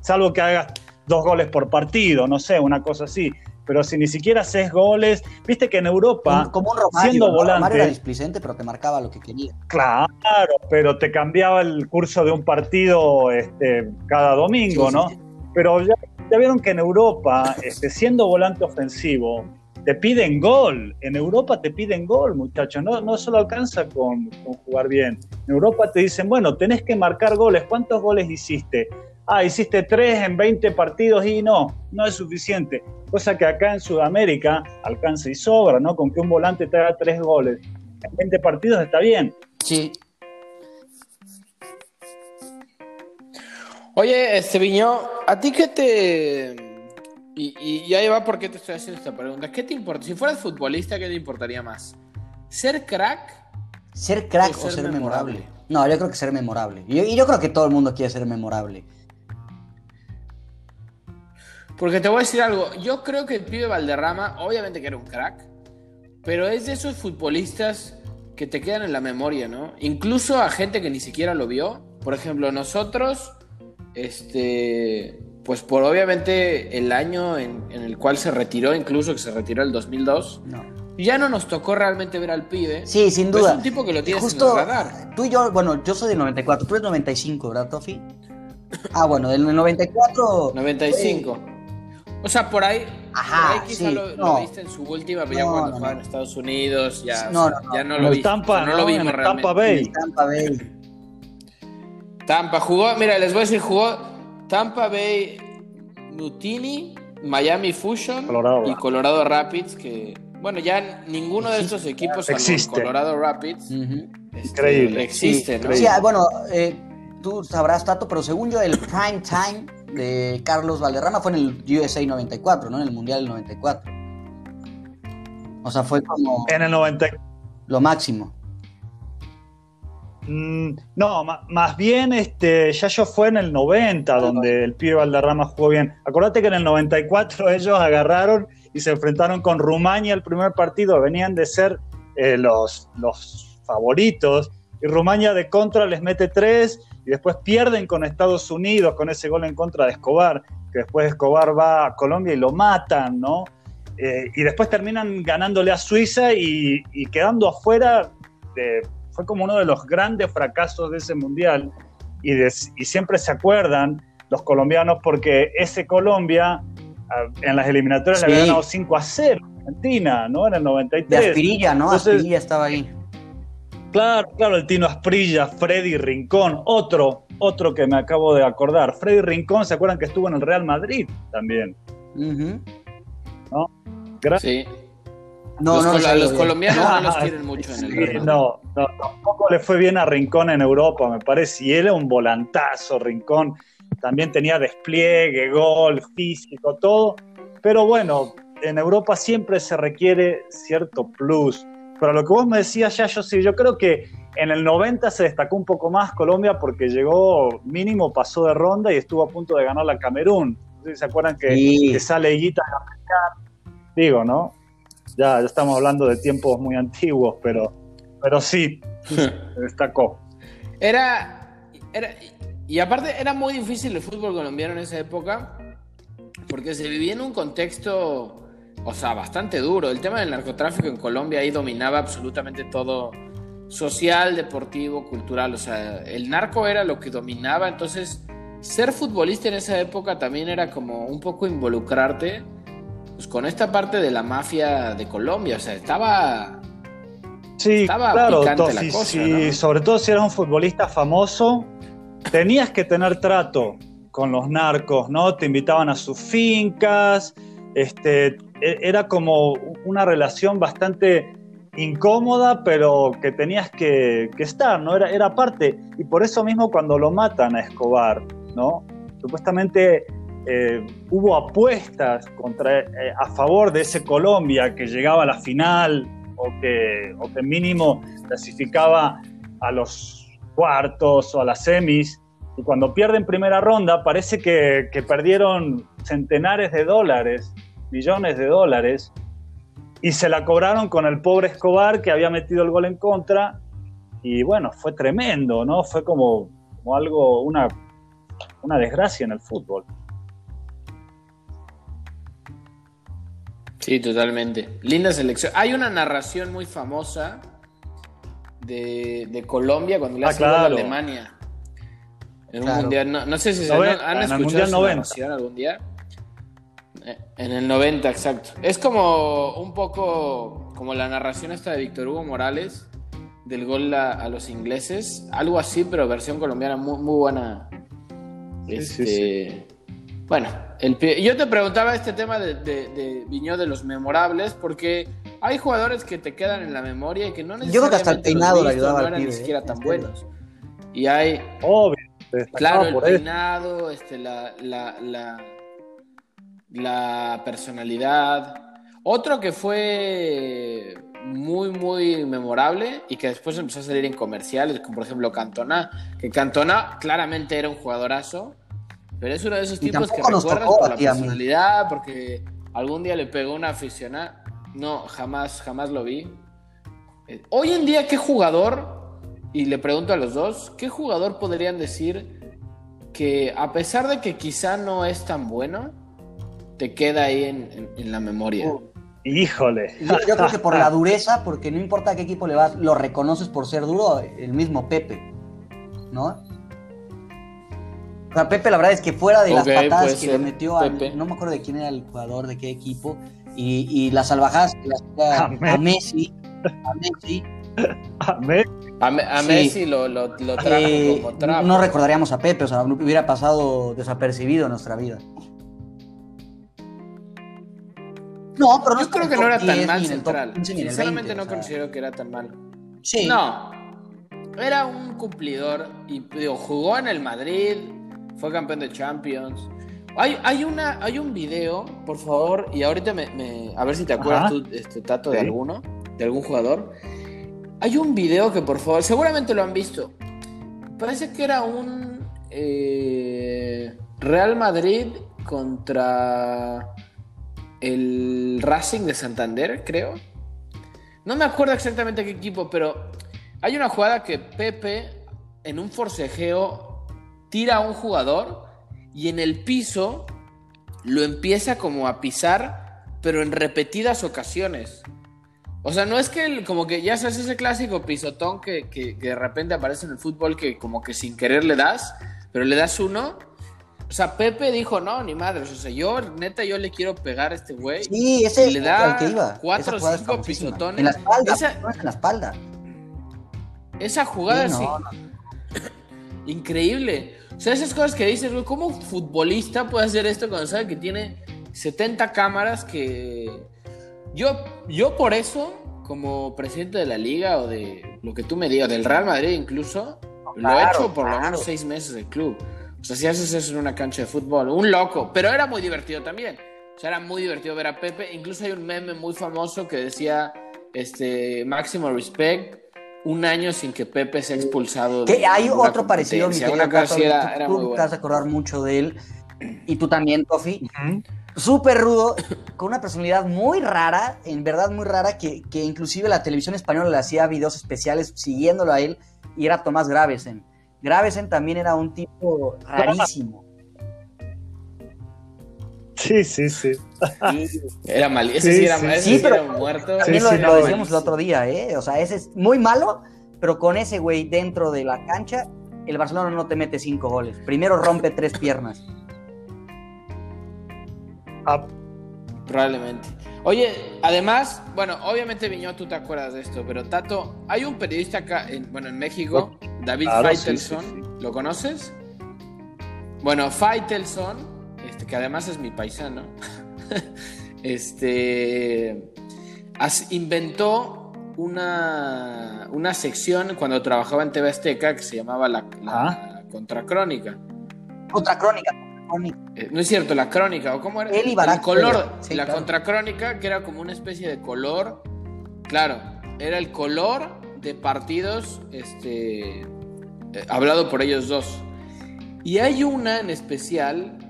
Salvo que hagas dos goles por partido, no sé, una cosa así. Pero si ni siquiera haces goles, viste que en Europa, como un Romario, siendo volante. era displicente, pero te marcaba lo que quería. Claro, pero te cambiaba el curso de un partido este, cada domingo, ¿no? Pero ya, vieron que en Europa, este, siendo volante ofensivo, te piden gol. En Europa te piden gol, muchachos. No, no solo alcanza con, jugar bien. En Europa te dicen, bueno, tenés que marcar goles. ¿Cuántos goles hiciste? Ah, hiciste tres en 20 partidos y no, no es suficiente. Cosa que acá en Sudamérica alcanza y sobra, ¿no? Con que un volante te haga tres goles en 20 partidos está bien. Sí. Oye, este Viño, ¿a ti qué te, y, ahí va porque te estoy haciendo esta pregunta. ¿Qué te importa? Si fueras futbolista, ¿qué te importaría más? ¿Ser crack? ¿Ser crack o ser, memorable? No, yo creo que ser memorable. Y yo, creo que todo el mundo quiere ser memorable. Porque te voy a decir algo. Yo creo que el pibe Valderrama, obviamente que era un crack, pero es de esos futbolistas que te quedan en la memoria, ¿no? Incluso a gente que ni siquiera lo vio. Por ejemplo, nosotros, este pues por obviamente el año en, el cual se retiró, incluso que se retiró el 2002, ya no nos tocó realmente ver al pibe. Sí, sin duda. es un tipo que lo tienes Justo, en el radar. Tú y yo, bueno, yo soy del 94, tú eres 95, ¿verdad, Tofi? Ah, bueno, del 94... 95. O sea, por ahí, Ajá, quizá lo, viste en su última, pero ya cuando jugaba en Estados Unidos, ya no, ya no lo viste. Tampa, no, lo vimos realmente. Tampa Bay. Tampa Bay. Tampa jugó, mira, les voy a decir, jugó Tampa Bay Mutini, Miami Fusion y Colorado Rapids, que, bueno, ya ninguno de estos equipos, existe. Colorado Rapids, este, Increíble. existe, ¿no? Sí, bueno, eh, tú sabrás, Tato, pero según yo, el prime time de Carlos Valderrama fue en el USA 94, ¿no? En el Mundial del 94. O sea, fue como... En el 90. Lo máximo. Mm, no, más bien este, ya yo fue en el 90 ah, donde el pibe Valderrama jugó bien. Acordate que en el 94 (laughs) ellos agarraron y se enfrentaron con Rumania el primer partido. Venían de ser eh, los, los favoritos y Rumania de contra les mete tres y después pierden con Estados Unidos con ese gol en contra de Escobar, que después Escobar va a Colombia y lo matan, ¿no? Eh, y después terminan ganándole a Suiza y, y quedando afuera de fue como uno de los grandes fracasos de ese mundial y, y siempre se acuerdan los colombianos porque ese Colombia en las eliminatorias le había ganado 5 a 0 Argentina, ¿no? En el 93. De Asprilla, ¿no? Asprilla estaba ahí. Claro, claro, el Tino Asprilla, Freddy Rincón, otro, otro que me acabo de acordar. Freddy Rincón, ¿se acuerdan que estuvo en el Real Madrid también? ¿No? Gracias. Sí. No, los, no, los colombianos no los (laughs) quieren mucho en el No, no, tampoco le fue bien a Rincón en Europa, me parece. Y él era un volantazo, Rincón. También tenía despliegue, gol, físico, todo. Pero bueno, en Europa siempre se requiere cierto plus. Pero lo que vos me decías ya, yo sí, yo creo que en el 90 se destacó un poco más Colombia porque llegó mínimo, pasó de ronda y estuvo a punto de ganar la Camerún. No sé si se acuerdan que, sale Guita Digo, ¿no? Ya, estamos hablando de tiempos muy antiguos, pero, pero sí, (laughs) destacó. Era, era, y aparte era muy difícil el fútbol colombiano en esa época, porque se vivía en un contexto, o sea, bastante duro. El tema del narcotráfico en Colombia ahí dominaba absolutamente todo social, deportivo, cultural. O sea, el narco era lo que dominaba. Entonces, ser futbolista en esa época también era como un poco involucrarte pues con esta parte de la mafia de Colombia. O sea, estaba. Sí, estaba claro, la cosa, sí, sobre todo si eras un futbolista famoso, tenías que tener trato con los narcos, ¿no? Te invitaban a sus fincas, este, e, era como una relación bastante incómoda, pero que tenías que, que, estar, ¿no? Era, era parte. Y por eso mismo cuando lo matan a Escobar, ¿no? Supuestamente eh, hubo apuestas contra, eh, a favor de ese Colombia que llegaba a la final o que, o que mínimo clasificaba a los cuartos o a las semis. Y cuando pierden primera ronda, parece que, que perdieron centenares de dólares, millones de dólares, y se la cobraron con el pobre Escobar que había metido el gol en contra. Y bueno, fue tremendo, ¿no? Fue como, como algo, una, una desgracia en el fútbol. Sí, totalmente. Linda selección. Hay una narración muy famosa de, Colombia cuando le ah, a Alemania. En un mundial. No, sé si se han, escuchado narración algún día. Eh, en el 90, exacto. Es como un poco como la narración esta de Víctor Hugo Morales del gol a, los ingleses. Algo así, pero versión colombiana muy, muy buena. Este, bueno, yo te preguntaba este tema de, de, Viñó de los memorables, porque hay jugadores que te quedan en la memoria y que no necesariamente. Yo creo que hasta el peinado le ayudaba no eran ni siquiera ¿eh? tan buenos. Y hay. Obvio, claro, el peinado, este, la, la, la, la personalidad. Otro que fue muy, muy memorable y que después empezó a salir en comerciales, como por ejemplo Cantona, que Cantona claramente era un jugadorazo pero es uno de esos tipos que recuerdas por la personalidad, porque algún día le pegó una aficionada. No, jamás, jamás lo vi. Eh, hoy en día, ¿qué jugador? Y le pregunto a los dos, ¿qué jugador podrían decir que a pesar de que quizá no es tan bueno, te queda ahí en, la memoria? Uh, híjole. Yo, yo, creo que por la (laughs) dureza, porque no importa a qué equipo le vas, lo reconoces por ser duro, el mismo Pepe, ¿no? Sea, Pepe, la verdad es que fuera de las patadas que le metió a. No me acuerdo de quién era el jugador, de qué equipo. Y, y las salvajadas que las a, a Messi. A Messi. A Messi. A, Messi lo, lo, lo trajo eh, como trapo. No recordaríamos a Pepe, o sea, hubiera pasado desapercibido en nuestra vida. No, pero no Yo creo que no era tan mal central. Sinceramente no considero que era tan mal. Sí. No. Era un cumplidor y digo, jugó en el Madrid, fue campeón de Champions. Hay, hay, una, hay un video, por favor, y ahorita me, a ver si te acuerdas tú, este, Tato, de alguno, de algún jugador. Hay un video que, por favor, seguramente lo han visto. Parece que era un eh, Real Madrid contra el Racing de Santander, creo. No me acuerdo exactamente qué equipo, pero hay una jugada que Pepe en un forcejeo tira a un jugador y en el piso lo empieza como a pisar, pero en repetidas ocasiones. O sea, no es que como que ya sabes ese clásico pisotón que, que de repente aparece en el fútbol que como que sin querer le das, pero le das uno o sea, Pepe dijo, no, ni madre. O sea, yo, neta, yo le quiero pegar a este güey. Sí, ese y le da que iba. cuatro o cinco pisotones. En la espalda, esa, en la espalda. Esa jugada sí, Increíble. O sea, esas cosas que dices, güey, ¿cómo un futbolista puede hacer esto cuando sabe que tiene 70 cámaras que... Yo, yo por eso, como presidente de la liga o de lo que tú me digas, del Real Madrid incluso, lo he hecho por lo menos seis meses del club. O sea, si haces eso en una cancha de fútbol, un loco, pero era muy divertido también. O sea, era muy divertido ver a Pepe. Incluso hay un meme muy famoso que decía, este, máximo respect, un año sin que Pepe sea expulsado. Que hay otro parecido, mi querido tú, te vas a acordar mucho de él, y tú también, Tofi. Súper rudo, con una personalidad muy rara, en verdad muy rara, que, que inclusive la televisión española le hacía videos especiales siguiéndolo a él, y era Tomás Gravesen. Gravesen también era un tipo rarísimo. Sí, sí, sí. Era mal, ese sí, era, sí, pero muerto. También lo, decíamos el otro día, ¿eh? O sea, ese es muy malo, pero con ese güey dentro de la cancha, el Barcelona no te mete cinco goles. Primero rompe tres piernas. Ah. Probablemente. Oye, además, bueno, obviamente Viñó, tú te acuerdas de esto, pero Tato, hay un periodista acá, en, bueno, en México, David Feitelson, ¿lo conoces? Bueno, Feitelson, este, que además es mi paisano, (laughs) este, inventó una, una sección cuando trabajaba en TV Azteca que se llamaba la, la Contracrónica. Contracrónica. Eh, no es cierto, la crónica, ¿o cómo era? El, color, la contracrónica, que era como una especie de color. Claro, era el color de partidos este, eh, hablado por ellos dos. Y hay una en especial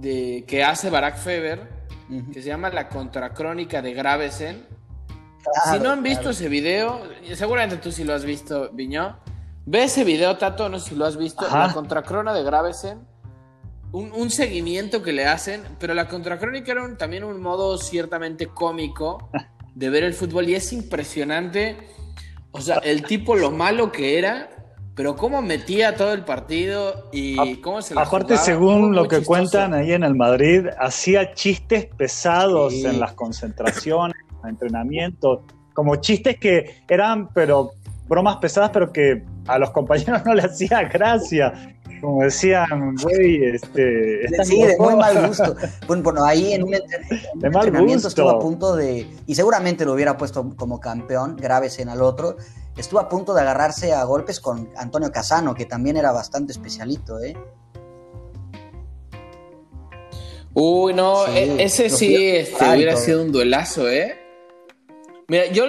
de, que hace Barack Feber, que se llama La Contracrónica de Gravesen. si no han visto ese video, seguramente tú sí lo has visto, Viñó. Ve ese video, Tato, no sé si lo has visto. La Contracrona de Gravesen un, seguimiento que le hacen, pero la contracrónica era también un modo ciertamente cómico (laughs) de ver el fútbol y es impresionante, o sea, el tipo lo malo que era, pero cómo metía todo el partido y cómo se la Aparte, según lo que cuentan ahí en el Madrid, hacía chistes pesados en las concentraciones, en entrenamientos, como chistes que eran, pero bromas pesadas, pero que a los compañeros (laughs) no le hacía gracia como decían, güey, este. Sí, de muy mal gusto. Bueno, ahí en un, entrenamiento estuvo a punto de. Y seguramente lo hubiera puesto como campeón, en al otro. Estuvo a punto de agarrarse a golpes con Antonio Casano, que también era bastante especialito, ¿eh? Uy, no, e-, ese sí este, hubiera sido un duelazo, ¿eh? Mira, yo,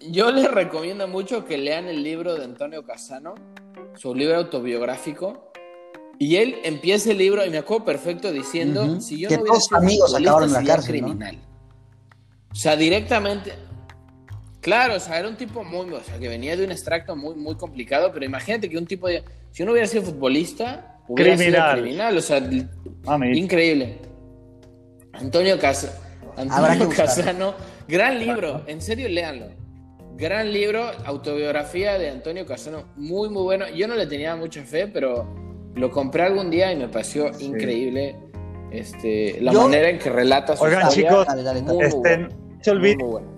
yo les recomiendo mucho que lean el libro de Antonio Casano, su libro autobiográfico y él empieza el libro, y me acuerdo perfecto diciendo, si yo no hubiera sido amigos acabaron en la cárcel, criminal. O sea, directamente, claro, o sea, era un tipo muy, o sea, que venía de un extracto muy, muy complicado, pero imagínate que un tipo de, si uno hubiera sido futbolista, hubiera criminal. sido criminal, o sea, increíble. Antonio, Antonio Casano, gran libro, en serio, léanlo. Gran libro, autobiografía de Antonio Casano, muy, muy bueno. Yo no le tenía mucha fe, pero Lo compré algún día y me pareció increíble este, la manera en que relata su Oigan, chicos, este,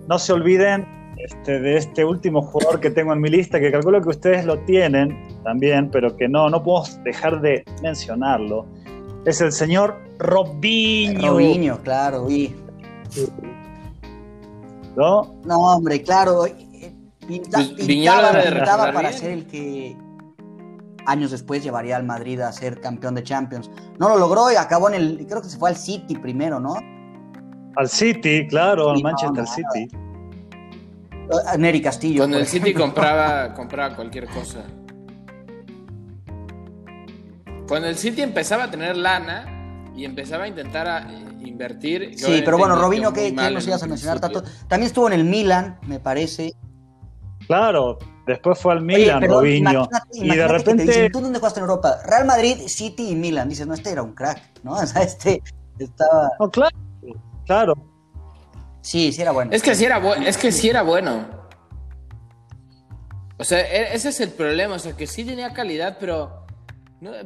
no se olviden este, de este último jugador que tengo en mi lista, que calculo que ustedes lo tienen también, pero que no, no puedo dejar de mencionarlo. Es el señor Robinho. Robinho, claro, y... ¿No? No, hombre, claro. Eh, pues, pintaba, para ser el que años después llevaría al Madrid a ser campeón de Champions. No lo logró y acabó en el, creo que se fue al City primero, ¿no? Al City, claro, al Manchester City. A Neri Castillo. Cuando el City compraba, compraba cualquier cosa. Cuando el City empezaba a tener lana y empezaba a intentar a eh, invertir. Sí, pero bueno, Robinho, ¿qué, nos ibas a mencionar? También estuvo en el Milan, me parece. Claro, después fue al Milan, Robinho. y de repente. ¿Tú dónde jugaste en Europa? Real Madrid, City y Milan. Dices, no, este era un crack, ¿no? (laughs) O sea, este estaba. No, claro, claro. Sí, sí era bueno. Es que sí era, es que sí era bueno. O sea, e-, ese es el problema. O sea, que sí tenía calidad, pero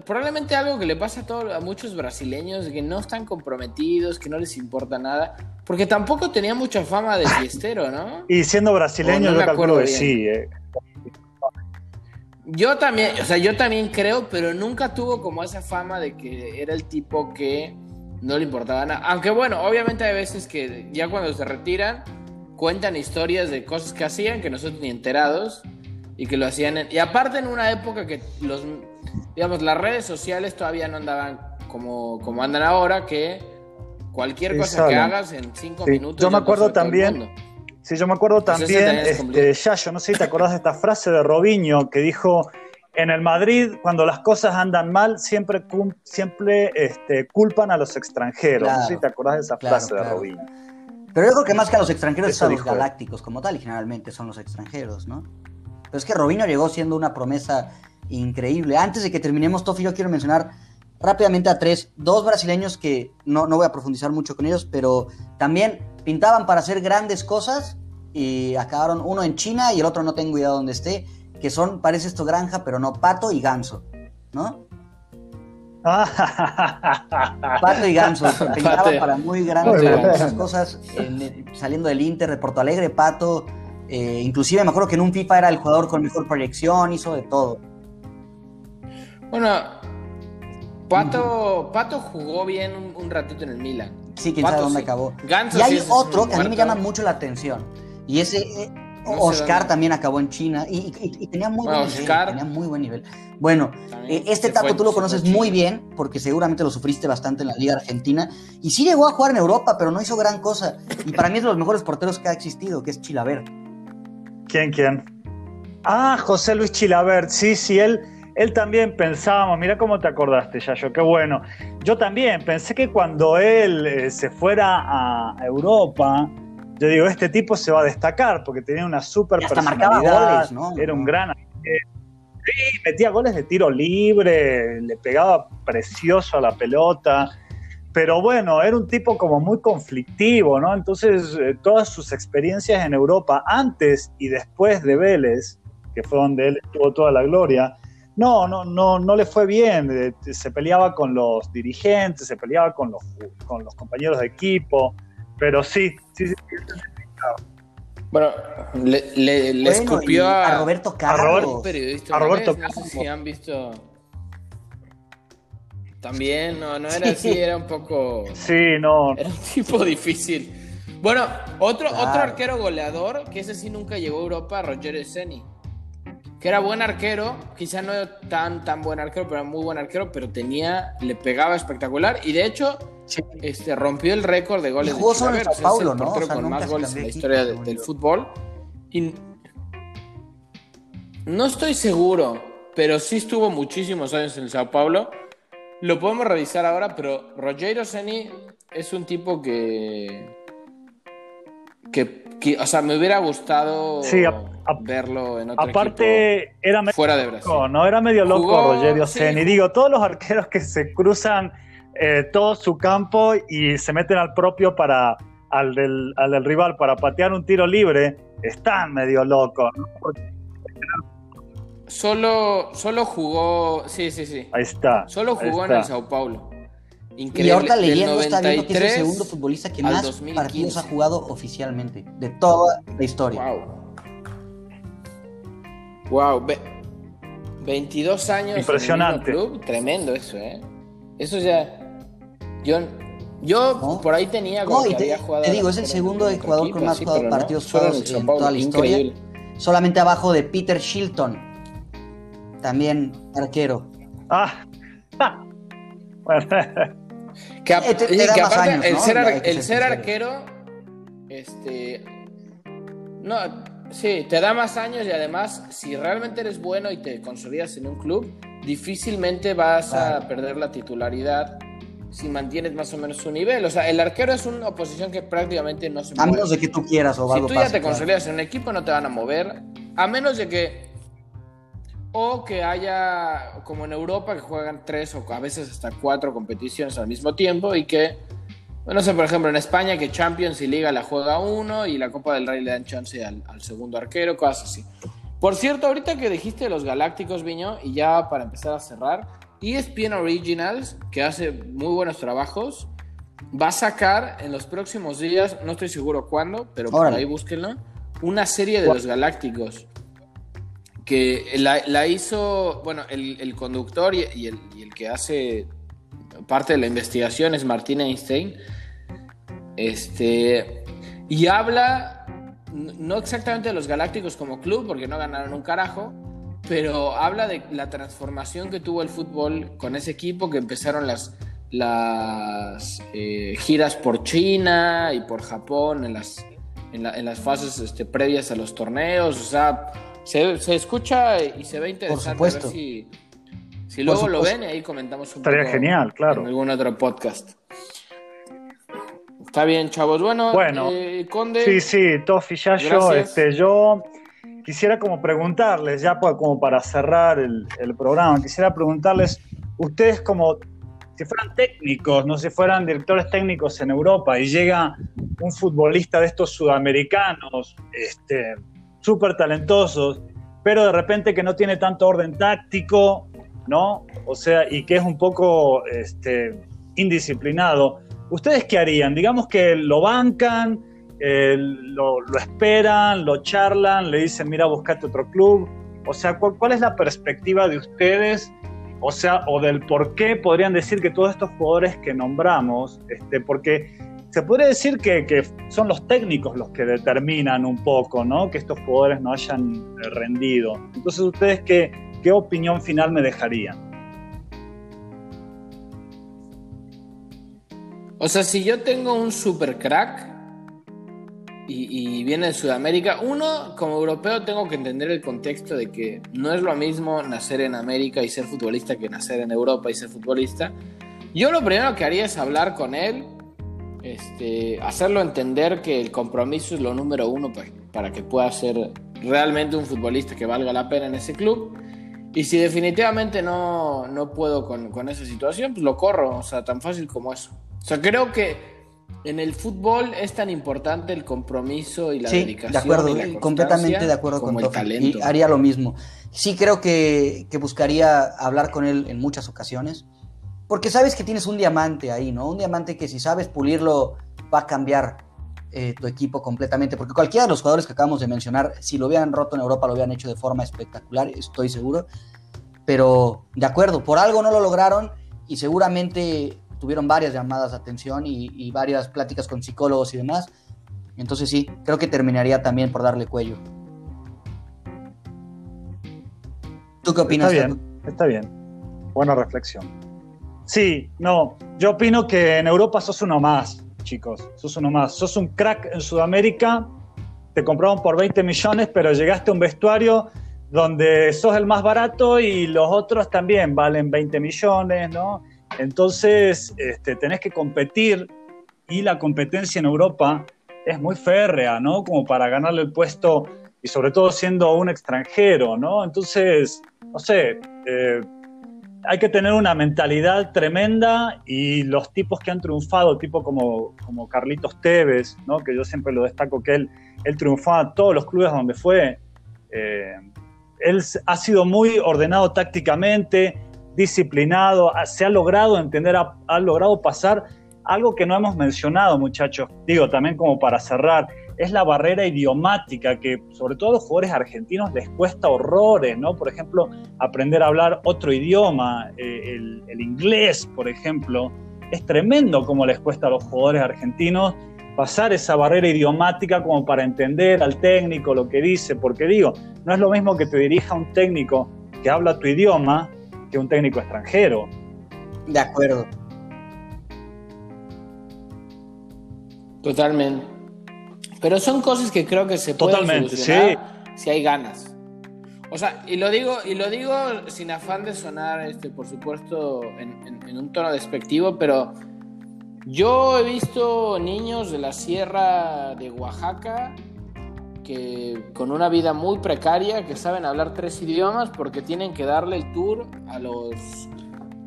probablemente algo que le pasa a, a muchos brasileños que no están comprometidos, que no les importa nada. Porque tampoco tenía mucha fama de fiestero, ¿no? (laughs) Y siendo brasileño, yo calculo que sí. Eh. Yo también, o sea, yo también creo, pero nunca tuvo como esa fama de que era el tipo que no le importaba nada. Aunque bueno, obviamente hay veces que ya cuando se retiran cuentan historias de cosas que hacían que nosotros ni enterados y que lo hacían. y aparte en una época que los, digamos, las redes sociales todavía no andaban como, como andan ahora, que cualquier cosa que hagas en cinco minutos. Yo me acuerdo también. Sí, yo me acuerdo también, este, yo no sé si te acordás de esta frase de Robinho que dijo, en el Madrid, cuando las cosas andan mal, siempre, siempre este, culpan a los extranjeros. no sé si te acordás de esa frase de Robinho. Pero yo creo que más que a los extranjeros son los galácticos como tal, y generalmente son los extranjeros, ¿no? Pero es que Robinho llegó siendo una promesa increíble. Antes de que terminemos, Tofi, yo quiero mencionar rápidamente a tres, dos brasileños que no, no voy a profundizar mucho con ellos, pero también pintaban para hacer grandes cosas y acabaron uno en China y el otro no tengo idea dónde esté, que son, parece esto granja, pero no, pato y ganso, ¿no? (laughs) Pato y Ganso, pintaban para muy grandes cosas, saliendo del Inter de Porto Alegre, Pato, eh, inclusive me acuerdo que en un FIFA era el jugador con mejor proyección, hizo de todo. Bueno, Pato, Pato jugó bien un, ratito en el Milan. Sí, quién sabe dónde acabó. y hay otro que a mí me llama mucho la atención. Y ese eh, Oscar también acabó en China y, tenía, muy buen nivel, tenía muy buen nivel. Bueno, eh, este taco tú lo conoces muy bien porque seguramente lo sufriste bastante en la Liga Argentina. Y sí llegó a jugar en Europa, pero no hizo gran cosa. Y para mí es de los mejores porteros que ha existido, que es Chilaver. ¿Quién, quién? Ah, José Luis Chilaver. Sí, sí, él él también pensábamos, mira cómo te acordaste, Yayo, qué bueno. Yo también pensé que cuando él eh, se fuera a Europa, yo digo, este tipo se va a destacar porque tenía una súper personalidad, goles, era un gran... sí, metía goles de tiro libre, le pegaba precioso a la pelota, pero bueno, era un tipo como muy conflictivo, ¿no? Entonces, eh, todas sus experiencias en Europa, antes y después de Vélez, que fue donde él tuvo toda la gloria, no, no, no, no le fue bien. Eh, se peleaba con los dirigentes, se peleaba con los, con los compañeros de equipo, pero sí, sí, sí. Bueno, le, le, escupió a, Roberto Carlos. A Roberto, No sé si han visto. También, no, no era así, era un poco. Sí, no. Era un tipo difícil. Bueno, otro, otro arquero goleador, que ese sí nunca llegó a Europa, Roger Seni que era buen arquero, quizá no tan tan buen arquero, pero era muy buen arquero, pero tenía, le pegaba espectacular y de hecho este, rompió el récord de goles. Y jugó de Sao Paulo, ¿no? con más goles en la historia del fútbol. Y no estoy seguro, pero sí estuvo muchísimos años en Sao Paulo. Lo podemos revisar ahora, pero Rogero Seni es un tipo que, que, o sea, me hubiera gustado verlo en otro Aparte, era medio fuera de Brasil. no era medio loco Rogerio Seni. Digo, todos los arqueros que se cruzan eh, todo su campo y se meten al propio para al del, rival para patear un tiro libre, están medio locos. Solo, solo jugó, sí, sí, sí. Ahí está. Solo jugó en el Sao Paulo. Increíble. Y ahorita leyendo está viendo que es el segundo futbolista que más partidos ha jugado oficialmente de toda la historia. Wow. Wow. 22 años Impresionante. En el club. Tremendo eso, ¿eh? Eso ya. Yo, yo por ahí tenía como que había jugado. Te digo, es el segundo jugador con más partidos jugados en toda la historia. Solamente abajo de Peter Shilton. También arquero. Ah. (laughs) Que, aparte, el, ser, el ser arquero, este, no, sí, te da más años y además, si realmente eres bueno y te consolidas en un club, difícilmente vas a perder la titularidad si mantienes más o menos su nivel. O sea, el arquero es una posición que prácticamente no se mueve. A menos de que tú quieras o Si tú ya te consolidas en un equipo, no te van a mover. A menos de que o que haya, como en Europa, que juegan tres o a veces hasta cuatro competiciones al mismo tiempo y que, no sé, por ejemplo, en España que Champions y Liga la juega uno y la Copa del Rey le dan chance al, segundo arquero, cosas así. Por cierto, ahorita que dijiste los Galácticos, Viño, y ya para empezar a cerrar, ESPN Originals, que hace muy buenos trabajos, va a sacar en los próximos días, no estoy seguro cuándo, pero por ahí búsquenlo, una serie de los Galácticos que la, hizo, bueno, el, conductor y, el, que hace parte de la investigación es Martín Einstein. Este, y habla, no exactamente de los Galácticos como club, porque no ganaron un carajo, pero habla de la transformación que tuvo el fútbol con ese equipo, que empezaron las, las eh, giras por China y por Japón en las, en, las fases este, previas a los torneos, o sea se, escucha y se ve interesante. Por supuesto. si, luego lo ven y ahí comentamos un Estaría genial, claro. En algún otro podcast. Está bien, chavos. Bueno, bueno eh, Conde. Sí, sí, Tofi, ya yo, este, yo quisiera como preguntarles, ya como para cerrar el, el programa, quisiera preguntarles, ustedes como si fueran técnicos, no si fueran directores técnicos en Europa y llega un futbolista de estos sudamericanos, este, súper talentosos, pero de repente que no tiene tanto orden táctico, ¿no? O sea, y que es un poco este, indisciplinado. ¿Ustedes qué harían? Digamos que lo bancan, eh, lo, esperan, lo charlan, le dicen, mira, buscate otro club. O sea, ¿cuál, ¿cuál, es la perspectiva de ustedes? O sea, o del por qué podrían decir que todos estos jugadores que nombramos, este, porque se podría decir que, son los técnicos los que determinan un poco, ¿no? Que estos jugadores no hayan rendido. Entonces, ¿ustedes qué, qué opinión final me dejarían? O sea, si yo tengo un super crack y, y, viene de Sudamérica, uno, como europeo, tengo que entender el contexto de que no es lo mismo nacer en América y ser futbolista que nacer en Europa y ser futbolista. Yo lo primero que haría es hablar con él este, hacerlo entender que el compromiso es lo número uno para, que pueda ser realmente un futbolista que valga la pena en ese club. Y si definitivamente no, no puedo con, con, esa situación, pues lo corro, o sea, tan fácil como eso. O sea, creo que en el fútbol es tan importante el compromiso y la sí, dedicación. De acuerdo, completamente de acuerdo con talento. Y haría lo mismo. Sí creo que, que buscaría hablar con él en muchas ocasiones porque sabes que tienes un diamante ahí, ¿no? Un diamante que si sabes pulirlo va a cambiar eh, tu equipo completamente. Porque cualquiera de los jugadores que acabamos de mencionar, si lo hubieran roto en Europa, lo hubieran hecho de forma espectacular, estoy seguro. Pero de acuerdo, por algo no lo lograron y seguramente tuvieron varias llamadas de atención y, varias pláticas con psicólogos y demás. Entonces sí, creo que terminaría también por darle cuello. ¿Tú qué opinas? Está bien, está bien. Buena reflexión. Sí, no, yo opino que en Europa sos uno más, chicos, sos uno más. Sos un crack en Sudamérica, te compraron por 20 millones, pero llegaste a un vestuario donde sos el más barato y los otros también valen 20 millones, ¿no? Entonces, este, tenés que competir y la competencia en Europa es muy férrea, ¿no? Como para ganarle el puesto y sobre todo siendo un extranjero, ¿no? Entonces, no sé, eh, hay que tener una mentalidad tremenda y los tipos que han triunfado, tipo como, como Carlitos Tevez, que yo siempre lo destaco que él, él triunfó a todos los clubes donde fue, eh, él ha sido muy ordenado tácticamente, disciplinado, se ha logrado entender, ha, logrado pasar algo que no hemos mencionado, muchachos, digo también como para cerrar, es la barrera idiomática que sobre todo a los jugadores argentinos les cuesta horrores, ¿no? Por ejemplo, aprender a hablar otro idioma, eh, el, el, inglés, por ejemplo, es tremendo como les cuesta a los jugadores argentinos pasar esa barrera idiomática como para entender al técnico lo que dice, porque digo, no es lo mismo que te dirija un técnico que habla tu idioma que un técnico extranjero. De acuerdo. Totalmente. Pero son cosas que creo que se pueden solucionar si hay ganas. O sea, y lo digo, y lo digo sin afán de sonar, este, por supuesto, en un tono despectivo, pero yo he visto niños de la sierra de Oaxaca que con una vida muy precaria, que saben hablar tres idiomas porque tienen que darle el tour a los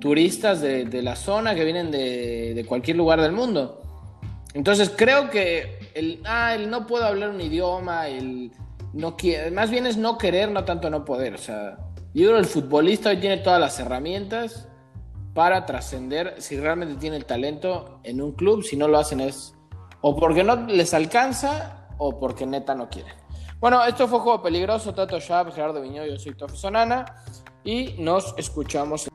turistas de, la zona que vienen de, cualquier lugar del mundo. Entonces creo que el, ah, no puedo hablar un idioma, el no quiere, más bien es no querer, no tanto no poder. O sea, yo creo que el futbolista hoy tiene todas las herramientas para trascender si realmente tiene el talento en un club. Si no lo hacen es o porque no les alcanza o porque neta no quieren. Bueno, esto fue Juego Peligroso. Tato Shab, Gerardo Viñó, yo soy Tofi Sonana y nos escuchamos